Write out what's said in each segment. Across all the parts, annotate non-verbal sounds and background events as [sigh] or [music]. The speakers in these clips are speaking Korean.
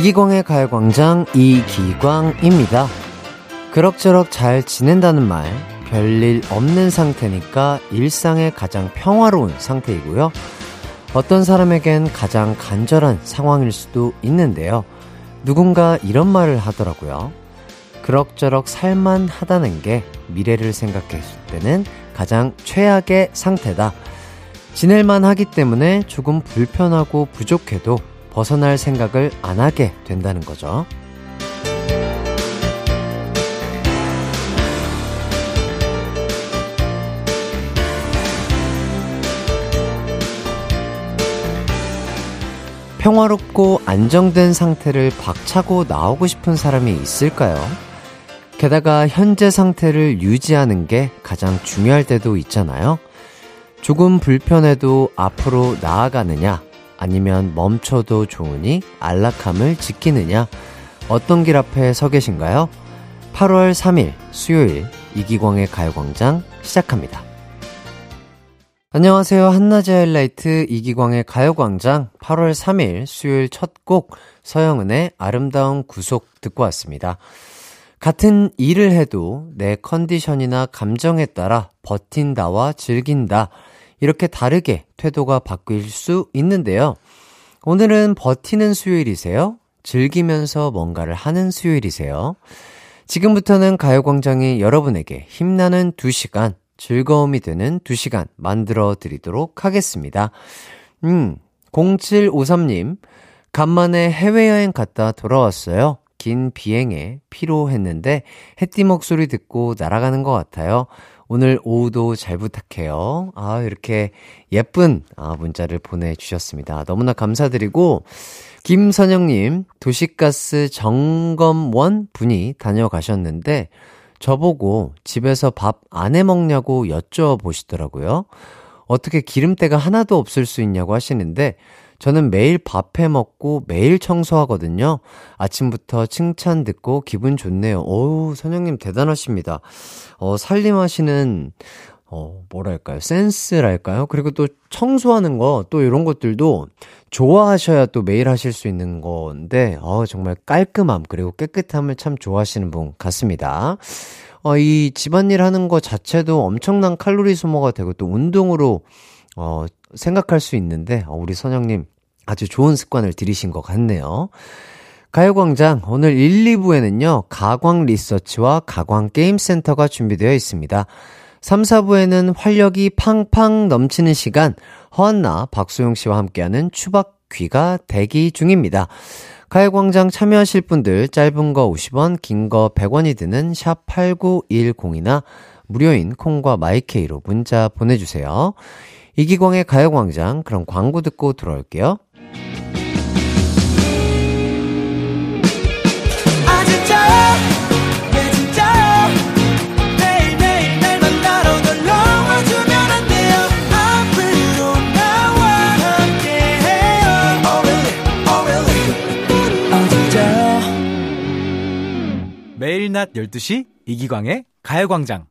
이기광의 가요광장 이기광입니다. 그럭저럭 잘 지낸다는 말, 별일 없는 상태니까 일상의 가장 평화로운 상태이고요. 어떤 사람에겐 가장 간절한 상황일 수도 있는데요. 누군가 이런 말을 하더라고요. 그럭저럭 살만 하다는 게 미래를 생각했을 때는 가장 최악의 상태다. 지낼만 하기 때문에 조금 불편하고 부족해도 벗어날 생각을 안 하게 된다는 거죠. 평화롭고 안정된 상태를 박차고 나오고 싶은 사람이 있을까요? 게다가 현재 상태를 유지하는 게 가장 중요할 때도 있잖아요. 조금 불편해도 앞으로 나아가느냐, 아니면 멈춰도 좋으니 안락함을 지키느냐, 어떤 길 앞에 서 계신가요? 8월 3일 수요일 이기광의 가요광장 시작합니다. 안녕하세요. 한낮의 하이라이트 이기광의 가요광장 8월 3일 수요일 첫 곡 서영은의 아름다운 구속 듣고 왔습니다. 같은 일을 해도 내 컨디션이나 감정에 따라 버틴다와 즐긴다. 이렇게 다르게 태도가 바뀔 수 있는데요. 오늘은 버티는 수요일이세요? 즐기면서 뭔가를 하는 수요일이세요? 지금부터는 가요광장이 여러분에게 힘나는 2시간, 즐거움이 되는 2시간 만들어 드리도록 하겠습니다. 음, 0753님, 간만에 해외여행 갔다 돌아왔어요. 긴 비행에 피로했는데 해띠 목소리 듣고 날아가는 것 같아요. 오늘 오후도 잘 부탁해요. 아, 이렇게 예쁜 아, 문자를 보내주셨습니다. 너무나 감사드리고, 김선영님, 도시가스 점검원 분이 다녀가셨는데, 저보고 집에서 밥 안 해 먹냐고 여쭤보시더라고요. 어떻게 기름때가 하나도 없을 수 있냐고 하시는데, 저는 매일 밥해 먹고 매일 청소하거든요. 아침부터 칭찬 듣고 기분 좋네요. 어우, 선영님 대단하십니다. 어, 살림하시는, 어, 뭐랄까요. 센스랄까요? 그리고 또 청소하는 거, 또 이런 것들도 좋아하셔야 또 매일 하실 수 있는 건데, 어, 정말 깔끔함, 그리고 깨끗함을 참 좋아하시는 분 같습니다. 어, 이 집안일 하는 거 자체도 엄청난 칼로리 소모가 되고 또 운동으로 어, 생각할 수 있는데, 어, 우리 선영님 아주 좋은 습관을 들이신 것 같네요. 가요광장, 오늘 1, 2부에는요, 가광 리서치와 가광 게임센터가 준비되어 있습니다. 3, 4부에는 활력이 팡팡 넘치는 시간, 허한나, 박소영 씨와 함께하는 추박 귀가 대기 중입니다. 가요광장 참여하실 분들 짧은 거 50원, 긴 거 100원이 드는 샵 8910이나 무료인 콩과 마이케이로 문자 보내주세요. 이기광의 가요광장, 그럼 광고 듣고 돌아올게요. 매일 낮 12시 이기광의 가요광장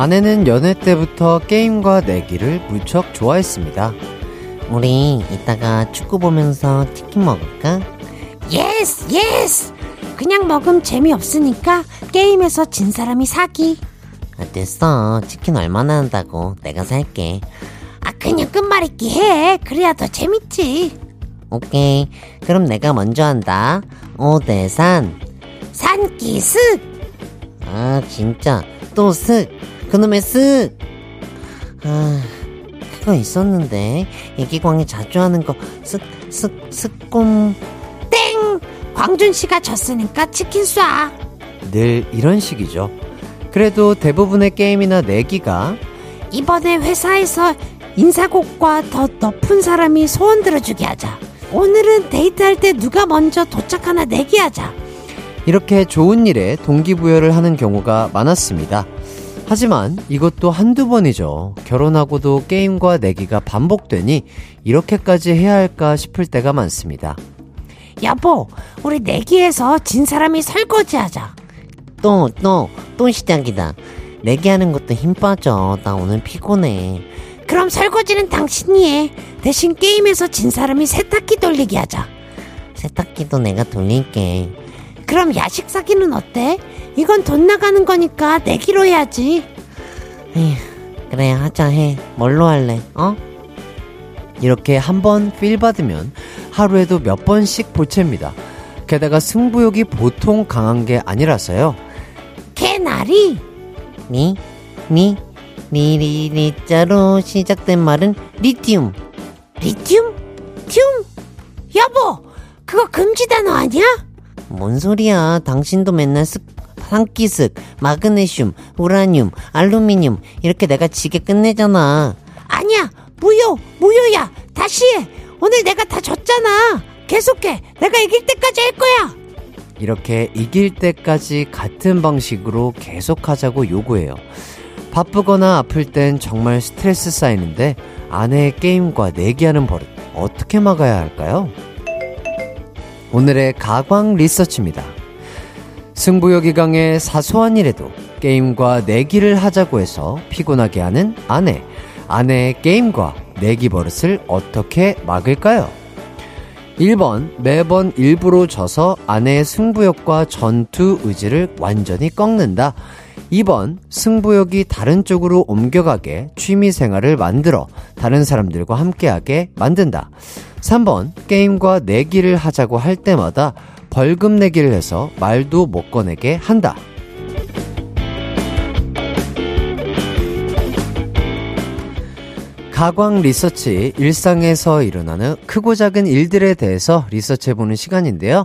아내는 연애 때부터 게임과 내기를 무척 좋아했습니다. 우리 이따가 축구 보면서 치킨 먹을까? yes yes 그냥 먹으면 재미없으니까 게임에서 진 사람이 사기 아, 됐어. 치킨 얼마나 한다고. 내가 살게. 아 그냥 끝말잇기 해 그래야 더 재밌지 오케이. 그럼 내가 먼저 한다. 오대산. 산기슭 아, 진짜. 또 슭. 그놈의 슭. 아, 그거 있었는데. 애기광이 자주 하는 거. 슥, 슥, 슥꼼. 땡 광준 씨가 졌으니까 치킨 쏴 늘 이런 식이죠. 그래도 대부분의 게임이나 내기가 이번에 회사에서 인사곡과 더 높은 사람이 소원 들어주게 하자 오늘은 데이트할 때 누가 먼저 도착하나 내기하자 이렇게 좋은 일에 동기부여를 하는 경우가 많았습니다. 하지만 이것도 한두 번이죠. 결혼하고도 게임과 내기가 반복되니 이렇게까지 해야 할까 싶을 때가 많습니다. 여보, 우리 내기에서 진 사람이 설거지 하자. 또, 또, 또 시작이다. 내기하는 것도 힘 빠져. 나 오늘 피곤해. 그럼 설거지는 당신이 해. 대신 게임에서 진 사람이 세탁기 돌리기 하자. 세탁기도 내가 돌릴게. 그럼 야식 사기는 어때? 이건 돈 나가는 거니까 내기로 해야지. 에휴, 그래, 하자 해. 뭘로 할래, 어? 이렇게 한 번 feel 받으면 하루에도 몇 번씩 보챕니다. 게다가 승부욕이 보통 강한 게 아니라서요. 개나리? 니, 니, 리리리자로 시작된 말은 리튬. 리튬? 튬? 여보, 그거 금지 단어 아니야? 뭔 소리야. 당신도 맨날 습, 산기습, 마그네슘, 우라늄, 알루미늄 이렇게 내가 지게 끝내잖아. 아니야, 무효, 무효야. 다시 해. 오늘 내가 다 졌잖아. 계속해. 내가 이길 때까지 할 거야. 이렇게 이길 때까지 같은 방식으로 계속하자고 요구해요. 바쁘거나 아플 땐 정말 스트레스 쌓이는데 아내의 게임과 내기하는 버릇 어떻게 막아야 할까요? 오늘의 가광 리서치입니다. 승부욕이 강해 사소한 일에도 게임과 내기를 하자고 해서 피곤하게 하는 아내. 아내의 게임과 내기 버릇을 어떻게 막을까요? 1번, 매번 일부러 져서 아내의 승부욕과 전투 의지를 완전히 꺾는다. 2번, 승부욕이 다른 쪽으로 옮겨가게 취미 생활을 만들어 다른 사람들과 함께하게 만든다. 3번, 게임과 내기를 하자고 할 때마다 벌금 내기를 해서 말도 못 꺼내게 한다. 가광 리서치, 일상에서 일어나는 크고 작은 일들에 대해서 리서치해보는 시간인데요.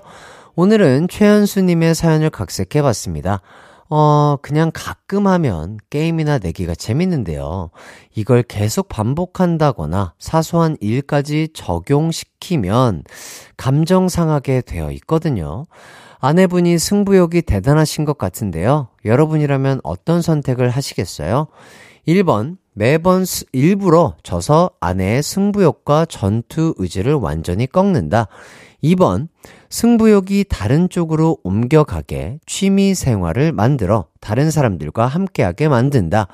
오늘은 최현수님의 사연을 각색해봤습니다. 어, 그냥 가끔 하면 게임이나 내기가 재밌는데요. 이걸 계속 반복한다거나 사소한 일까지 적용시키면 감정 상하게 되어 있거든요. 아내분이 승부욕이 대단하신 것 같은데요. 여러분이라면 어떤 선택을 하시겠어요? 1번, 매번 일부러 져서 아내의 승부욕과 전투 의지를 완전히 꺾는다. 2번, 승부욕이 다른 쪽으로 옮겨가게 취미 생활을 만들어 다른 사람들과 함께하게 만든다.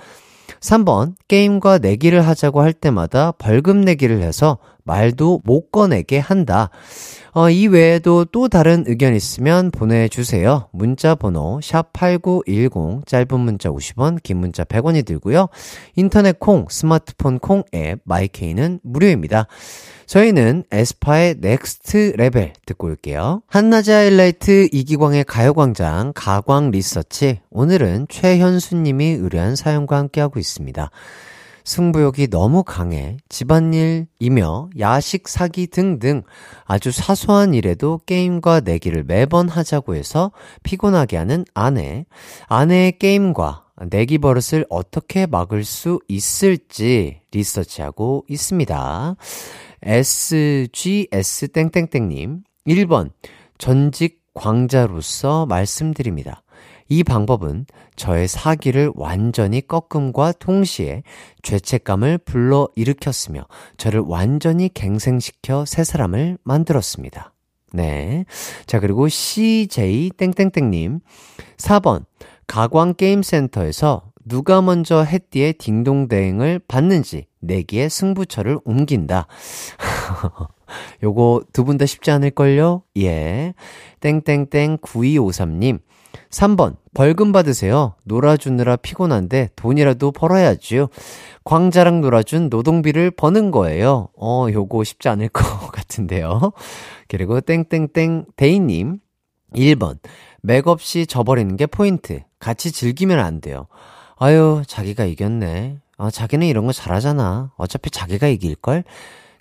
3번, 게임과 내기를 하자고 할 때마다 벌금 내기를 해서 말도 못 꺼내게 한다. 어, 이 외에도 또 다른 의견 있으면 보내주세요. 문자 번호 샵8910 짧은 문자 50원 긴 문자 100원이 들고요. 인터넷 콩 스마트폰 콩 앱 마이케이는 무료입니다. 저희는 에스파의 Next Level 듣고 올게요. 한낮의 하이라이트 이기광의 가요광장 가광 리서치 오늘은 최현수님이 의뢰한 사연과 함께하고 있습니다. 승부욕이 너무 강해 집안일이며 야식 사기 등등 아주 사소한 일에도 게임과 내기를 매번 하자고 해서 피곤하게 하는 아내. 아내의 게임과 내기 버릇을 어떻게 막을 수 있을지 리서치하고 있습니다. SGS 땡땡땡님 1번 전직 광자로서 말씀드립니다. 이 방법은 저의 사기를 완전히 꺾음과 동시에 죄책감을 불러 일으켰으며 저를 완전히 갱생시켜 새 사람을 만들었습니다. 네. 자, 그리고 CJ 땡땡땡님 4번 가광게임센터에서 누가 먼저 해띠의 딩동댕을 받는지 내기의 승부처를 옮긴다. [laughs] 요거 두 분 다 쉽지 않을걸요? 예. 땡땡땡 9253님. 3번, 벌금 받으세요. 놀아주느라 피곤한데 돈이라도 벌어야지요. 광자랑 놀아준 노동비를 버는 거예요. 어, 요거 쉽지 않을 것 [laughs] 같은데요. 그리고 땡땡땡 데이님. 1번, 맥없이 져버리는 게 포인트. 같이 즐기면 안 돼요. 아유, 자기가 이겼네. 아, 자기는 이런 거 잘하잖아. 어차피 자기가 이길걸?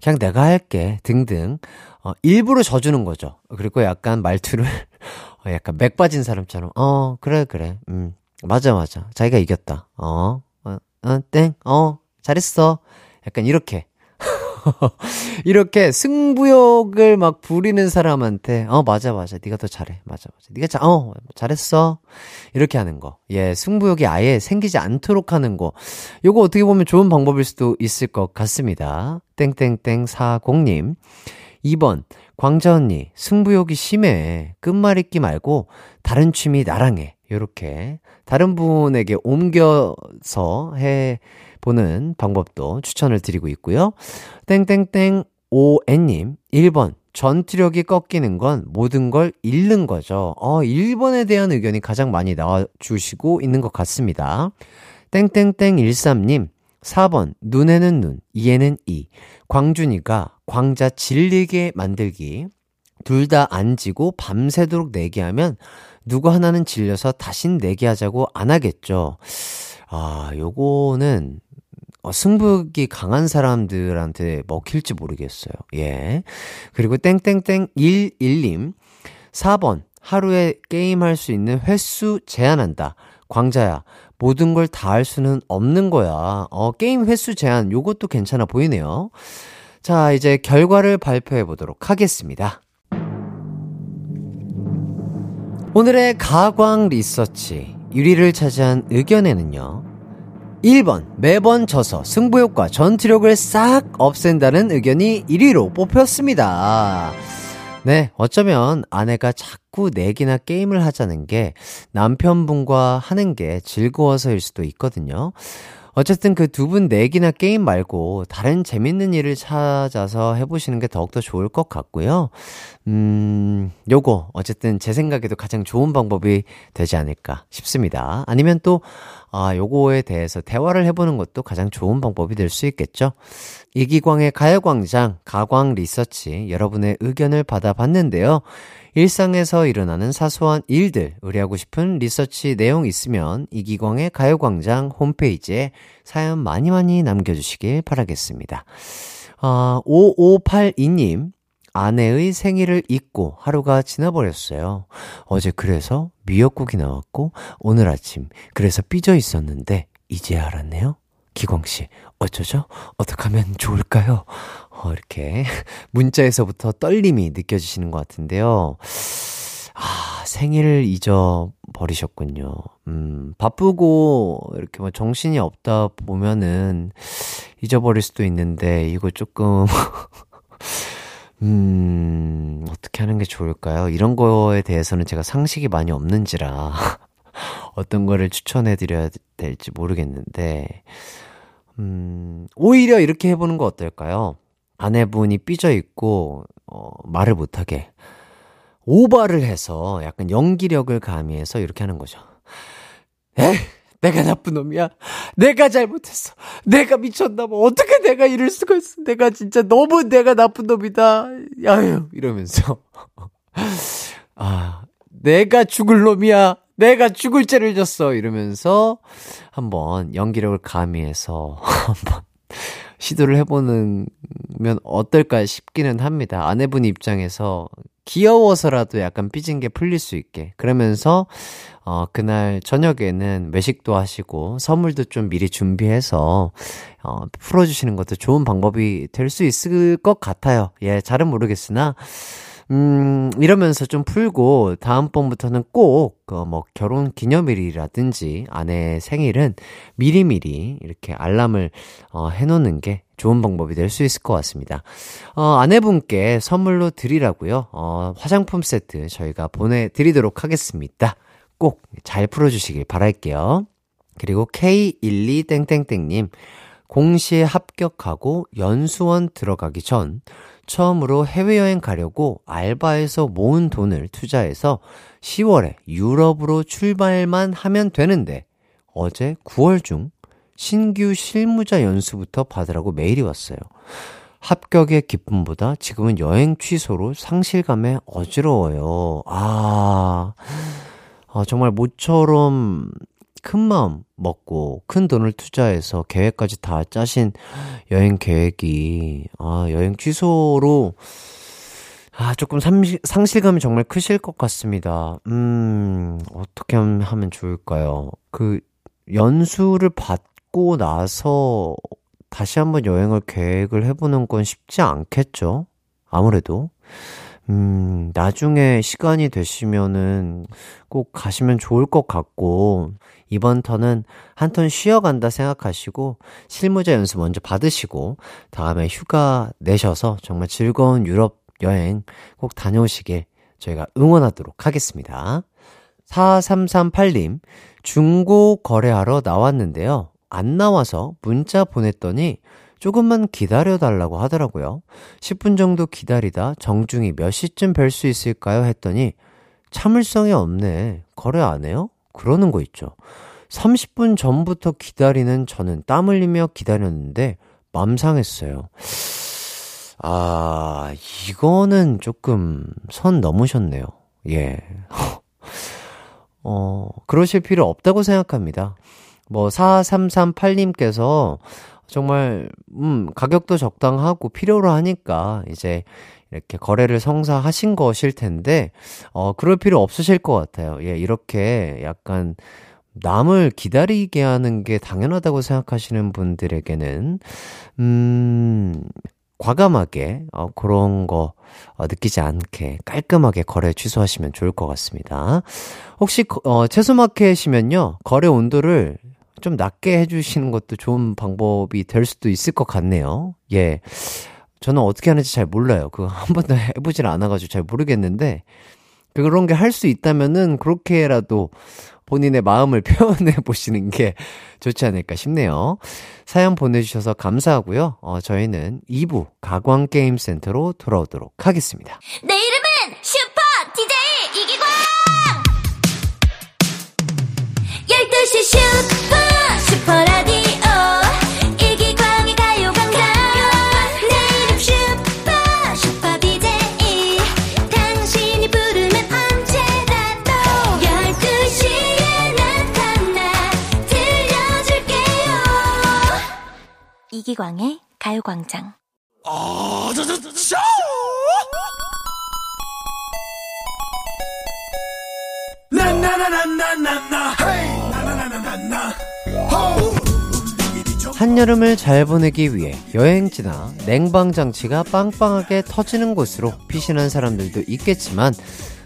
그냥 내가 할게. 등등. 어, 일부러 져주는 거죠. 그리고 약간 말투를 [laughs] 어, 약간 맥 빠진 사람처럼, 어, 그래, 그래. 음, 맞아, 맞아. 자기가 이겼다. 어, 어, 어 땡, 어, 잘했어. 약간 이렇게. [laughs] 이렇게 승부욕을 막 부리는 사람한테 어 맞아 맞아. 네가 더 잘해. 맞아 맞아. 네가 자, 어 잘했어. 이렇게 하는 거. 예 승부욕이 아예 생기지 않도록 하는 거. 요거 어떻게 보면 좋은 방법일 수도 있을 것 같습니다. 땡땡땡 40님. 2번, 광자 언니, 승부욕이 심해. 끝말잇기 말고 다른 취미 나랑 해. 요렇게 다른 분에게 옮겨서 해 보는 방법도 추천을 드리고 있고요. 땡땡땡 오엔님 1번 전투력이 꺾이는 건 모든 걸 잃는 거죠. 어, 1번에 대한 의견이 가장 많이 나와주시고 있는 것 같습니다. 땡땡땡13님 4번 눈에는 눈, 이에는 이. 광준이가 광자 질리게 만들기. 둘 다 안 지고 밤새도록 내기하면 누구 하나는 질려서 다신 내기하자고 안 하겠죠. 아, 요거는 어, 승부욕이 강한 사람들한테 먹힐지 모르겠어요. 예. 그리고 땡땡땡 11님 4번 하루에 게임할 수 있는 횟수 제한한다. 광자야, 모든 걸 다 할 수는 없는 거야. 어, 게임 횟수 제한, 요것도 괜찮아 보이네요. 자, 이제 결과를 발표해 보도록 하겠습니다. 오늘의 가광 리서치 1위를 차지한 의견에는요. 1번 매번 져서 승부욕과 전투력을 싹 없앤다는 의견이 1위로 뽑혔습니다. 네, 어쩌면 아내가 자꾸 내기나 게임을 하자는 게 남편분과 하는 게 즐거워서일 수도 있거든요. 어쨌든 그 두 분 내기나 게임 말고 다른 재밌는 일을 찾아서 해보시는 게 더욱더 좋을 것 같고요. 음, 요거, 어쨌든 제 생각에도 가장 좋은 방법이 되지 않을까 싶습니다. 아니면 또, 아, 요거에 대해서 대화를 해보는 것도 가장 좋은 방법이 될 수 있겠죠. 이기광의 가요광장, 가광 리서치, 여러분의 의견을 받아봤는데요. 일상에서 일어나는 사소한 일들, 의뢰하고 싶은 리서치 내용 있으면 이기광의 가요광장 홈페이지에 사연 많이 많이 남겨주시길 바라겠습니다. 아, 5582님, 아내의 생일을 잊고 하루가 지나버렸어요. 어제 그래서 미역국이 나왔고, 오늘 아침 그래서 삐져 있었는데, 이제 알았네요. 기광 씨, 어쩌죠? 어떻게 하면 좋을까요? 어, 이렇게 [laughs] 문자에서부터 떨림이 느껴지시는 것 같은데요. 아, 생일을 잊어버리셨군요. 음, 바쁘고, 이렇게 뭐 정신이 없다 보면은 잊어버릴 수도 있는데, 이거 조금, [laughs] 음, 어떻게 하는 게 좋을까요? 이런 거에 대해서는 제가 상식이 많이 없는지라, [laughs] 어떤 거를 추천해 드려야 될지 모르겠는데, 음, 오히려 이렇게 해보는 거 어떨까요? 아내분이 삐져 있고, 어, 말을 못하게. 오바를 해서 약간 연기력을 가미해서 이렇게 하는 거죠. 에 내가 나쁜 놈이야. 내가 잘못했어. 내가 미쳤나 봐. 어떻게 내가 이럴 수가 있어. 내가 진짜 너무 내가 나쁜 놈이다. 야유, 이러면서. [laughs] 아, 내가 죽을 놈이야. 내가 죽을 죄를 졌어. 이러면서 한번 연기력을 가미해서 [laughs] 한번 시도를 해보는 면 어떨까 싶기는 합니다. 아내분 입장에서 귀여워서라도 약간 삐진 게 풀릴 수 있게. 그러면서, 어, 그날 저녁에는 외식도 하시고 선물도 좀 미리 준비해서, 어, 풀어주시는 것도 좋은 방법이 될 수 있을 것 같아요. 예, 잘은 모르겠으나, 음, 이러면서 좀 풀고, 다음번부터는 꼭, 그, 뭐, 결혼 기념일이라든지, 아내의 생일은 미리미리 이렇게 알람을, 어, 해놓는 게 좋은 방법이 될 수 있을 것 같습니다. 어, 아내분께 선물로 드리라고요. 어, 화장품 세트 저희가 보내드리도록 하겠습니다. 꼭 잘 풀어주시길 바랄게요. 그리고 K12땡땡땡님, 공시에 합격하고 연수원 들어가기 전, 처음으로 해외여행 가려고 알바에서 모은 돈을 투자해서 10월에 유럽으로 출발만 하면 되는데 어제 9월 중 신규 실무자 연수부터 받으라고 메일이 왔어요. 합격의 기쁨보다 지금은 여행 취소로 상실감에 어지러워요. 아, 아 정말 모처럼 큰 마음 먹고 큰 돈을 투자해서 계획까지 다 짜신 여행 계획이 아 여행 취소로 아 조금 상실, 상실감이 정말 크실 것 같습니다. 음 어떻게 하면 좋을까요? 그 연수를 받 고 나서 다시 한번 여행을 계획을 해보는 건 쉽지 않겠죠? 아무래도. 음, 나중에 시간이 되시면은 꼭 가시면 좋을 것 같고, 이번 턴은 한 턴 쉬어간다 생각하시고 실무자 연수 먼저 받으시고 다음에 휴가 내셔서 정말 즐거운 유럽 여행 꼭 다녀오시길 저희가 응원하도록 하겠습니다. 4338님, 중고 거래하러 나왔는데요. 안 나와서 문자 보냈더니 조금만 기다려달라고 하더라고요. 10분 정도 기다리다 정중히 몇 시쯤 뵐 수 있을까요? 했더니 참을성이 없네. 거래 안 해요? 그러는 거 있죠. 30분 전부터 기다리는 저는 땀 흘리며 기다렸는데 맘 상했어요. 아, 이거는 조금 선 넘으셨네요. 예. [laughs] 어, 그러실 필요 없다고 생각합니다. 뭐, 4338님께서 정말, 음, 가격도 적당하고 필요로 하니까 이제 이렇게 거래를 성사하신 것일 텐데, 어, 그럴 필요 없으실 것 같아요. 예, 이렇게 약간 남을 기다리게 하는 게 당연하다고 생각하시는 분들에게는, 음, 과감하게, 어, 그런 거, 어, 느끼지 않게 깔끔하게 거래 취소하시면 좋을 것 같습니다. 혹시, 어, 채소마켓이면요, 거래 온도를 좀 낮게 해주시는 것도 좋은 방법이 될 수도 있을 것 같네요. 예. 저는 어떻게 하는지 잘 몰라요. 그거 [laughs] 한 번도 해보질 않아가지고 잘 모르겠는데, 그런 게 할 수 있다면은 그렇게라도 본인의 마음을 [laughs] 표현해 보시는 게 좋지 않을까 싶네요. 사연 보내주셔서 감사하고요. 어, 저희는 2부 가광게임센터로 돌아오도록 하겠습니다. 내 이름은 슈퍼 DJ 이기광 12시 슈퍼 슈퍼라디오 이기광의 가요광장 당신이 부르면 언제라도 12시에 나타나 들려줄게요 이기광의 가요광장 한여름을 잘 보내기 위해 여행지나 냉방 장치가 빵빵하게 터지는 곳으로 피신한 사람들도 있겠지만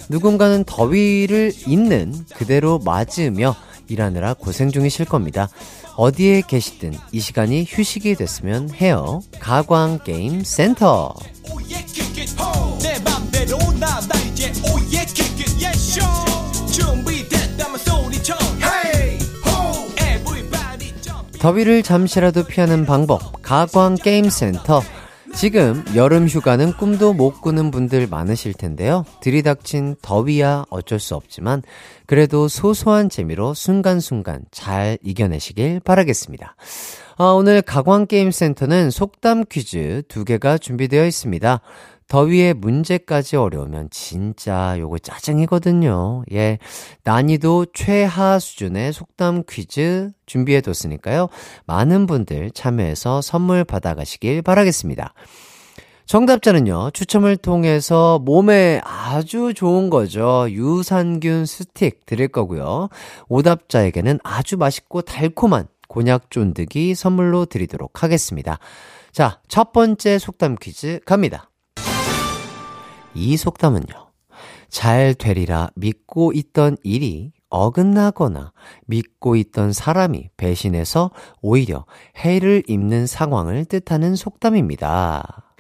누군가는 더위를 있는 그대로 맞으며 일하느라 고생 중이실 겁니다. 어디에 계시든 이 시간이 휴식이 됐으면 해요. 가광 게임 센터. 더위를 잠시라도 피하는 방법 가광게임센터 지금 여름 휴가는 꿈도 못 꾸는 분들 많으실 텐데요. 들이닥친 더위야 어쩔 수 없지만 그래도 소소한 재미로 순간순간 잘 이겨내시길 바라겠습니다. 아, 오늘 가광게임센터는 속담 퀴즈 두 개가 준비되어 있습니다. 더위에 문제까지 어려우면 진짜 요거 짜증이거든요. 예. 난이도 최하 수준의 속담 퀴즈 준비해 뒀으니까요. 많은 분들 참여해서 선물 받아가시길 바라겠습니다. 정답자는요, 추첨을 통해서 몸에 아주 좋은 거죠. 유산균 스틱 드릴 거고요. 오답자에게는 아주 맛있고 달콤한 곤약 쫀득이 선물로 드리도록 하겠습니다. 자, 첫 번째 속담 퀴즈 갑니다. 이 속담은요. 잘 되리라 믿고 있던 일이 어긋나거나 믿고 있던 사람이 배신해서 오히려 해를 입는 상황을 뜻하는 속담입니다.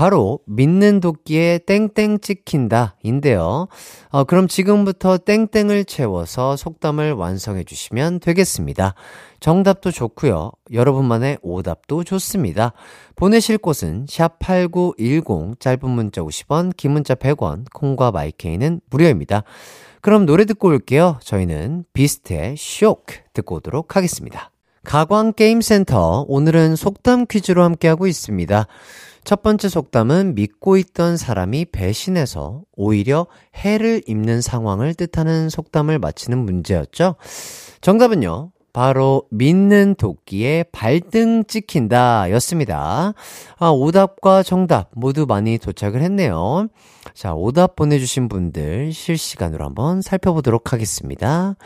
바로 믿는 도끼에 땡땡 찍힌다 인데요. 어, 그럼 지금부터 땡땡을 채워서 속담을 완성해 주시면 되겠습니다. 정답도 좋고요. 여러분만의 오답도 좋습니다. 보내실 곳은 샵 8910 짧은 문자 50원, 긴 문자 100원, 콩과 마이케이는 무료입니다. 그럼 노래 듣고 올게요. 저희는 비스트의 쇼크 듣고 오도록 하겠습니다. 가광게임센터 오늘은 속담 퀴즈로 함께하고 있습니다. 첫 번째 속담은 믿고 있던 사람이 배신해서 오히려 해를 입는 상황을 뜻하는 속담을 맞히는 문제였죠. 정답은요. 바로 믿는 도끼에 발등 찍힌다 였습니다. 아, 오답과 정답 모두 많이 도착을 했네요. 자, 오답 보내주신 분들 실시간으로 한번 살펴보도록 하겠습니다.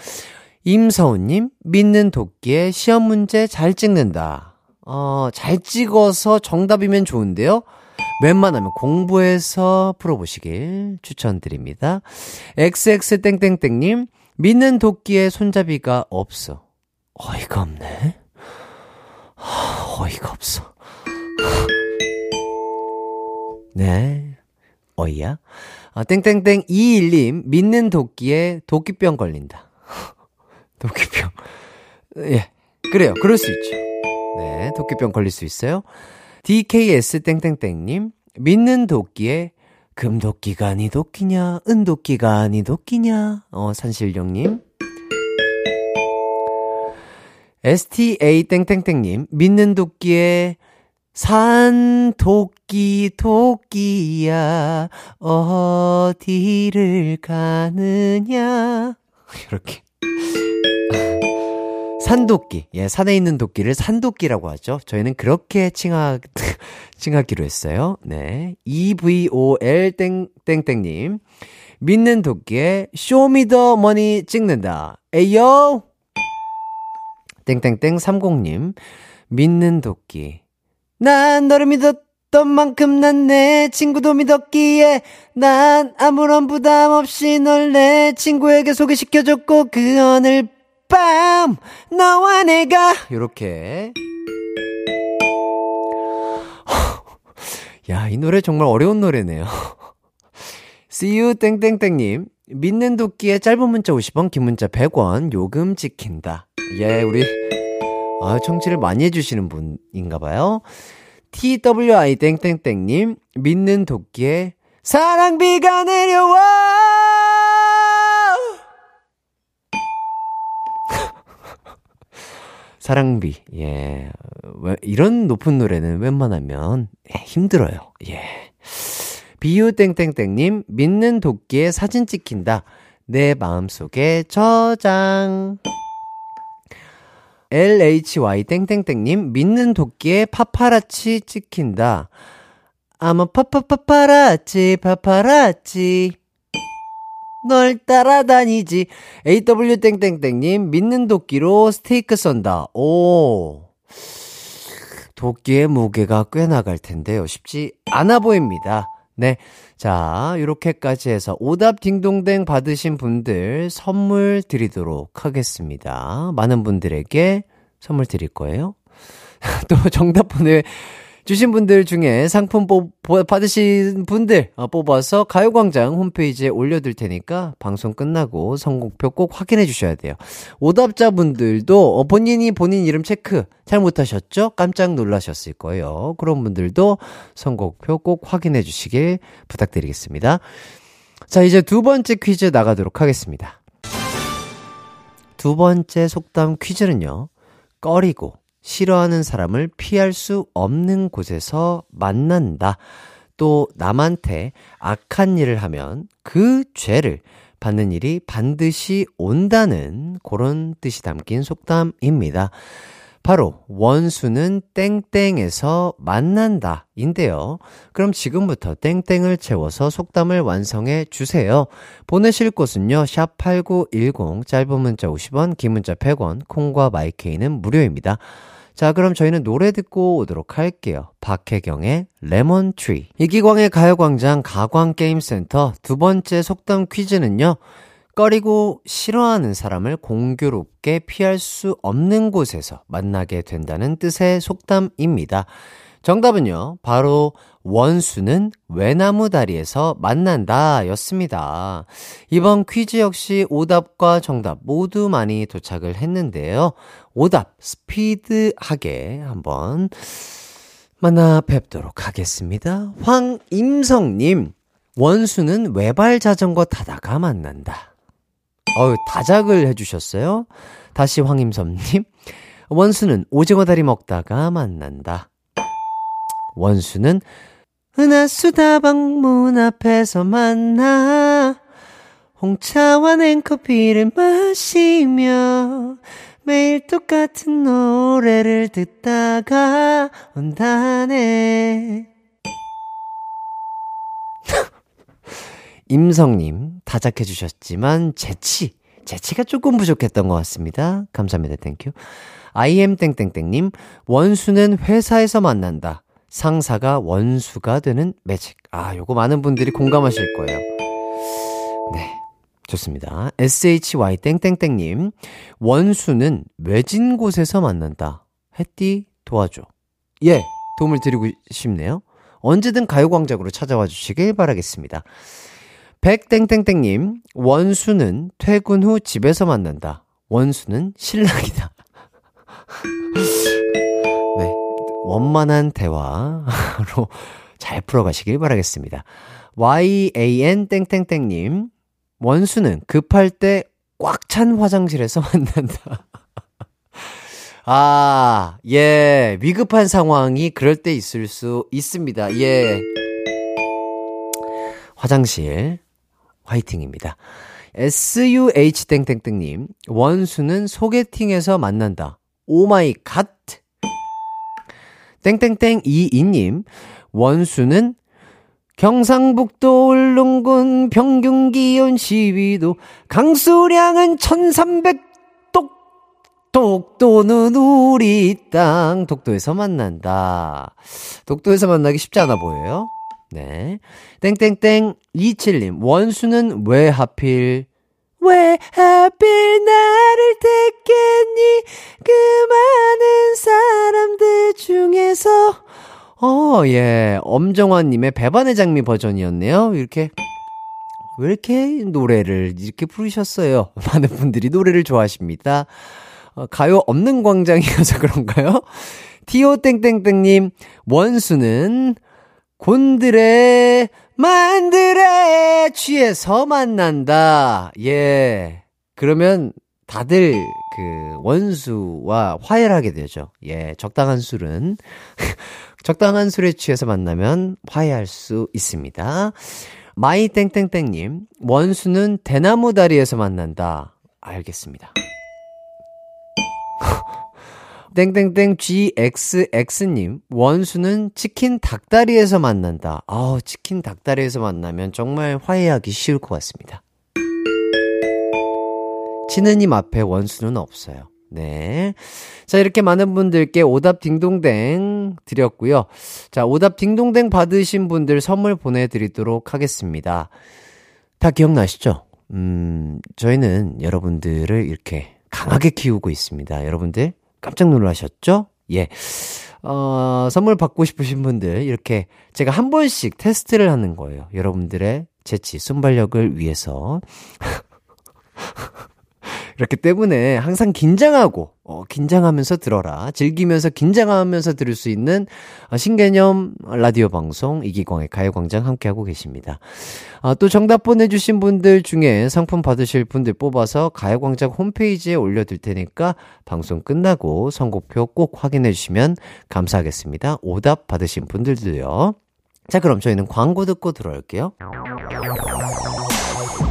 임서훈님, 믿는 도끼에 시험 문제 잘 찍는다. 어, 잘 찍어서 정답이면 좋은데요. 웬만하면 공부해서 풀어보시길 추천드립니다. xx땡땡땡님, 믿는 도끼에 손잡이가 없어. 어이가 없네. 하, 어이가 없어. 네. 어이야? 아, 땡땡땡 21님, 믿는 도끼에 도끼병 걸린다. [laughs] 도끼병. 예. 그래요. 그럴 수 있죠. 네. 도끼병 걸릴 수 있어요. DKS 땡땡땡님, 믿는 도끼에 금도끼가 아니 도끼냐, 은도끼가 아니 도끼냐. 어, 산실령님. STA 땡땡땡님, 믿는 도끼에 산 도끼 도끼야 어디를 가느냐 [laughs] 이렇게 산도끼. 예 산에 있는 도끼를 산도끼라고 하죠. 저희는 그렇게 칭하 [laughs] 칭하기로 했어요. 네. EVOL 땡땡땡님. 믿는 도끼에 Show Me The Money 찍는다. Ayo! 땡땡땡 30님. 믿는 도끼. 난 너를 믿었던 만큼 난 내 친구도 믿었기에 난 아무런 부담 없이 널 내 친구에게 소개시켜줬고 그 어느 밤 너와 내가 요렇게 [laughs] 야, 이 노래 정말 어려운 노래네요. [laughs] See you 땡땡땡님 믿는 도끼에 짧은 문자 50원, 긴 문자 100원 요금 지킨다. 예, 우리 아, 청취를 많이 해주시는 분인가 봐요. TWI 땡땡땡님, 믿는 도끼에 사랑비가 내려와! 사랑비, 예. 왜, 이런 높은 노래는 웬만하면 예, 힘들어요. 예. 비유 땡땡땡님, 믿는 도끼에 사진 찍힌다. 내 마음속에 저장. LHY 땡땡땡님, 믿는 도끼에 파파라치 찍힌다. 아마 파파파파라치, 파파라치. 널 따라다니지. AW 땡땡땡님, 믿는 도끼로 스테이크 썬다. 오. 도끼의 무게가 꽤 나갈 텐데요. 쉽지 않아 보입니다. 네. 자, 요렇게까지 해서 오답 딩동댕 받으신 분들 선물 드리도록 하겠습니다. 많은 분들에게 선물 드릴 거예요. [laughs] 또 정답 보내 주신 분들 중에 상품 뽑, 받으신 분들 어, 뽑아서 가요광장 홈페이지에 올려둘 테니까 방송 끝나고 선곡표 꼭 확인해 주셔야 돼요. 오답자 분들도 어, 본인이 본인 이름 체크 잘 못하셨죠? 깜짝 놀라셨을 거예요. 그런 분들도 선곡표 꼭 확인해 주시길 부탁드리겠습니다. 자, 이제 두 번째 퀴즈 나가도록 하겠습니다. 두 번째 속담 퀴즈는요, 꺼리고, 싫어하는 사람을 피할 수 없는 곳에서 만난다. 또 남한테 악한 일을 하면 그 죄를 받는 일이 반드시 온다는 그런 뜻이 담긴 속담입니다. 바로 원수는 땡땡에서 만난다 인데요. 그럼 지금부터 땡땡을 채워서 속담을 완성해 주세요. 보내실 곳은요. 샵 8910 짧은 문자 50원 긴 문자 100원 콩과 마이케이는 무료입니다. 자, 그럼 저희는 노래 듣고 오도록 할게요. 박혜경의 Lemon Tree. 이기광의 가요광장 가광게임센터 두 번째 속담 퀴즈는요. 꺼리고 싫어하는 사람을 공교롭게 피할 수 없는 곳에서 만나게 된다는 뜻의 속담입니다. 정답은요, 바로 원수는 외나무 다리에서 만난다 였습니다. 이번 퀴즈 역시 오답과 정답 모두 많이 도착을 했는데요. 오답 스피드하게 한번 만나 뵙도록 하겠습니다. 황임성님, 원수는 외발 자전거 타다가 만난다. 어유 다작을 해주셨어요. 다시 황임섭님, 원수는 오징어 다리 먹다가 만난다. 원수는 은하수다방 문 앞에서 만나 홍차와 냉커피를 마시며 매일 똑같은 노래를 듣다가 온다네. [laughs] 임성님, 다작해 주셨지만, 재치, 재치가 조금 부족했던 것 같습니다. 감사합니다. Thank you. IM땡땡땡님, 원수는 회사에서 만난다. 상사가 원수가 되는 매직. 아, 요거 많은 분들이 공감하실 거예요. 네. 좋습니다. SHY 땡땡땡님, 원수는 외진 곳에서 만난다. 햇띠 도와줘. 예, 도움을 드리고 싶네요. 언제든 가요광장으로 찾아와 주시길 바라겠습니다. 백땡땡땡님, 원수는 퇴근 후 집에서 만난다. 원수는 신랑이다. [laughs] 네. 원만한 대화로 [laughs] 잘 풀어가시길 바라겠습니다. yan 땡땡땡님, 원수는 급할 때 꽉 찬 화장실에서 [laughs] 만난다. 아, 예. 위급한 상황이 그럴 때 있을 수 있습니다. 예. 화장실, 화이팅입니다. SUH땡땡땡님, 원수는 소개팅에서 만난다. 오마이 갓! 땡땡땡 이이님, 원수는 경상북도 울릉군 평균 기온 12도, 강수량은 1300 똑, 독도는 우리 땅. 독도에서 만난다. 독도에서 만나기 쉽지 않아 보여요? 네. 땡땡땡 27님, 원수는 왜 하필, 왜 하필 나를 택했니? 그 많은 사람들 중에서. 어, 예. 엄정화님의 배반의 장미 버전이었네요. 이렇게. 왜 이렇게 노래를 이렇게 부르셨어요? [laughs] 많은 분들이 노래를 좋아하십니다. 어, 가요 없는 광장이어서 [laughs] 그런가요? 티오땡땡땡님, 원수는 곤드레 만드레 취해서 만난다. 예. 그러면 다들 그 원수와 화해하게 되죠. 예. 적당한 술은 [laughs] 적당한 술에 취해서 만나면 화해할 수 있습니다. 마이 땡땡땡 님, 원수는 대나무 다리에서 만난다. 알겠습니다. [laughs] 땡땡땡 GXX님, 원수는 치킨 닭다리에서 만난다. 아우, 치킨 닭다리에서 만나면 정말 화해하기 쉬울 것 같습니다. 치느님 앞에 원수는 없어요. 네. 자, 이렇게 많은 분들께 오답 딩동댕 드렸고요. 자, 오답 딩동댕 받으신 분들 선물 보내드리도록 하겠습니다. 다 기억나시죠? 음, 저희는 여러분들을 이렇게 강하게 키우고 있습니다. 여러분들 깜짝 놀라셨죠? 예. 어, 선물 받고 싶으신 분들 이렇게 제가 한 번씩 테스트를 하는 거예요. 여러분들의 재치, 순발력을 위해서. [laughs] 그렇기 때문에 항상 긴장하고, 어, 긴장하면서 들어라. 즐기면서 긴장하면서 들을 수 있는 어, 신개념 라디오 방송 이기광의 가요광장 함께하고 계십니다. 아, 또 정답 보내주신 분들 중에 상품 받으실 분들 뽑아서 가요광장 홈페이지에 올려둘 테니까 방송 끝나고 선곡표 꼭 확인해 주시면 감사하겠습니다. 오답 받으신 분들도요. 자, 그럼 저희는 광고 듣고 들어올게요.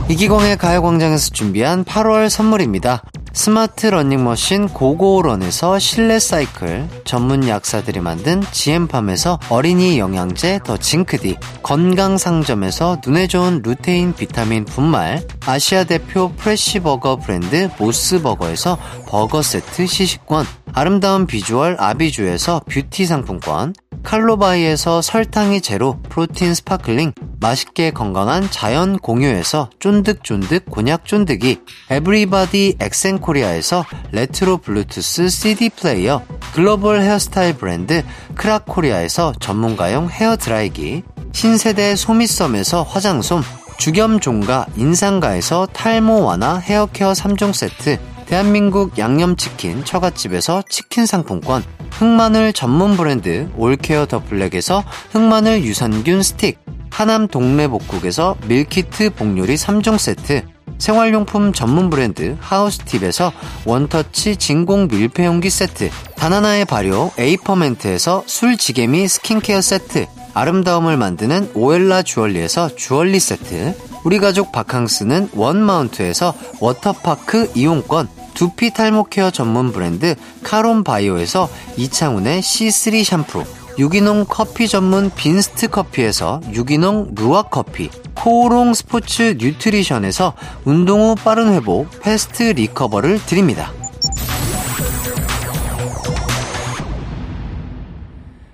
이기광의 가요광장에서 준비한 8월 선물입니다. 스마트 러닝머신 고고런에서 실내 사이클, 전문 약사들이 만든 지엠팜에서 어린이 영양제 더 징크디, 건강상점에서 눈에 좋은 루테인 비타민 분말, 아시아 대표 프레시버거 브랜드 모스버거에서 버거 세트 시식권, 아름다운 비주얼 아비주에서 뷰티 상품권, 칼로바이에서 설탕이 제로 프로틴 스파클링, 맛있게 건강한 자연 공유에서 쫀득쫀득 곤약 쫀득이, 에브리바디 엑센 코리아에서 레트로 블루투스 CD 플레이어, 글로벌 헤어스타일 브랜드 크라코리아에서 전문가용 헤어 드라이기, 신세대 소미썸에서 화장솜, 죽염 종가 인산가에서 탈모 완화 헤어케어 3종 세트, 대한민국 양념치킨 처갓집에서 치킨 상품권, 흑마늘 전문 브랜드 올케어 더 블랙에서 흑마늘 유산균 스틱, 하남 동래복국에서 밀키트 복요리 3종 세트, 생활용품 전문 브랜드 하우스팁에서 원터치 진공 밀폐용기 세트, 다나나의 발효 에이퍼멘트에서 술지개미 스킨케어 세트, 아름다움을 만드는 오엘라 주얼리에서 주얼리 세트, 우리 가족 바캉스는 원마운트에서 워터파크 이용권, 두피 탈모 케어 전문 브랜드 카론 바이오에서 이창훈의 C3 샴푸, 유기농 커피 전문 빈스트 커피에서 유기농 루아 커피, 코오롱 스포츠 뉴트리션에서 운동 후 빠른 회복, 패스트 리커버를 드립니다.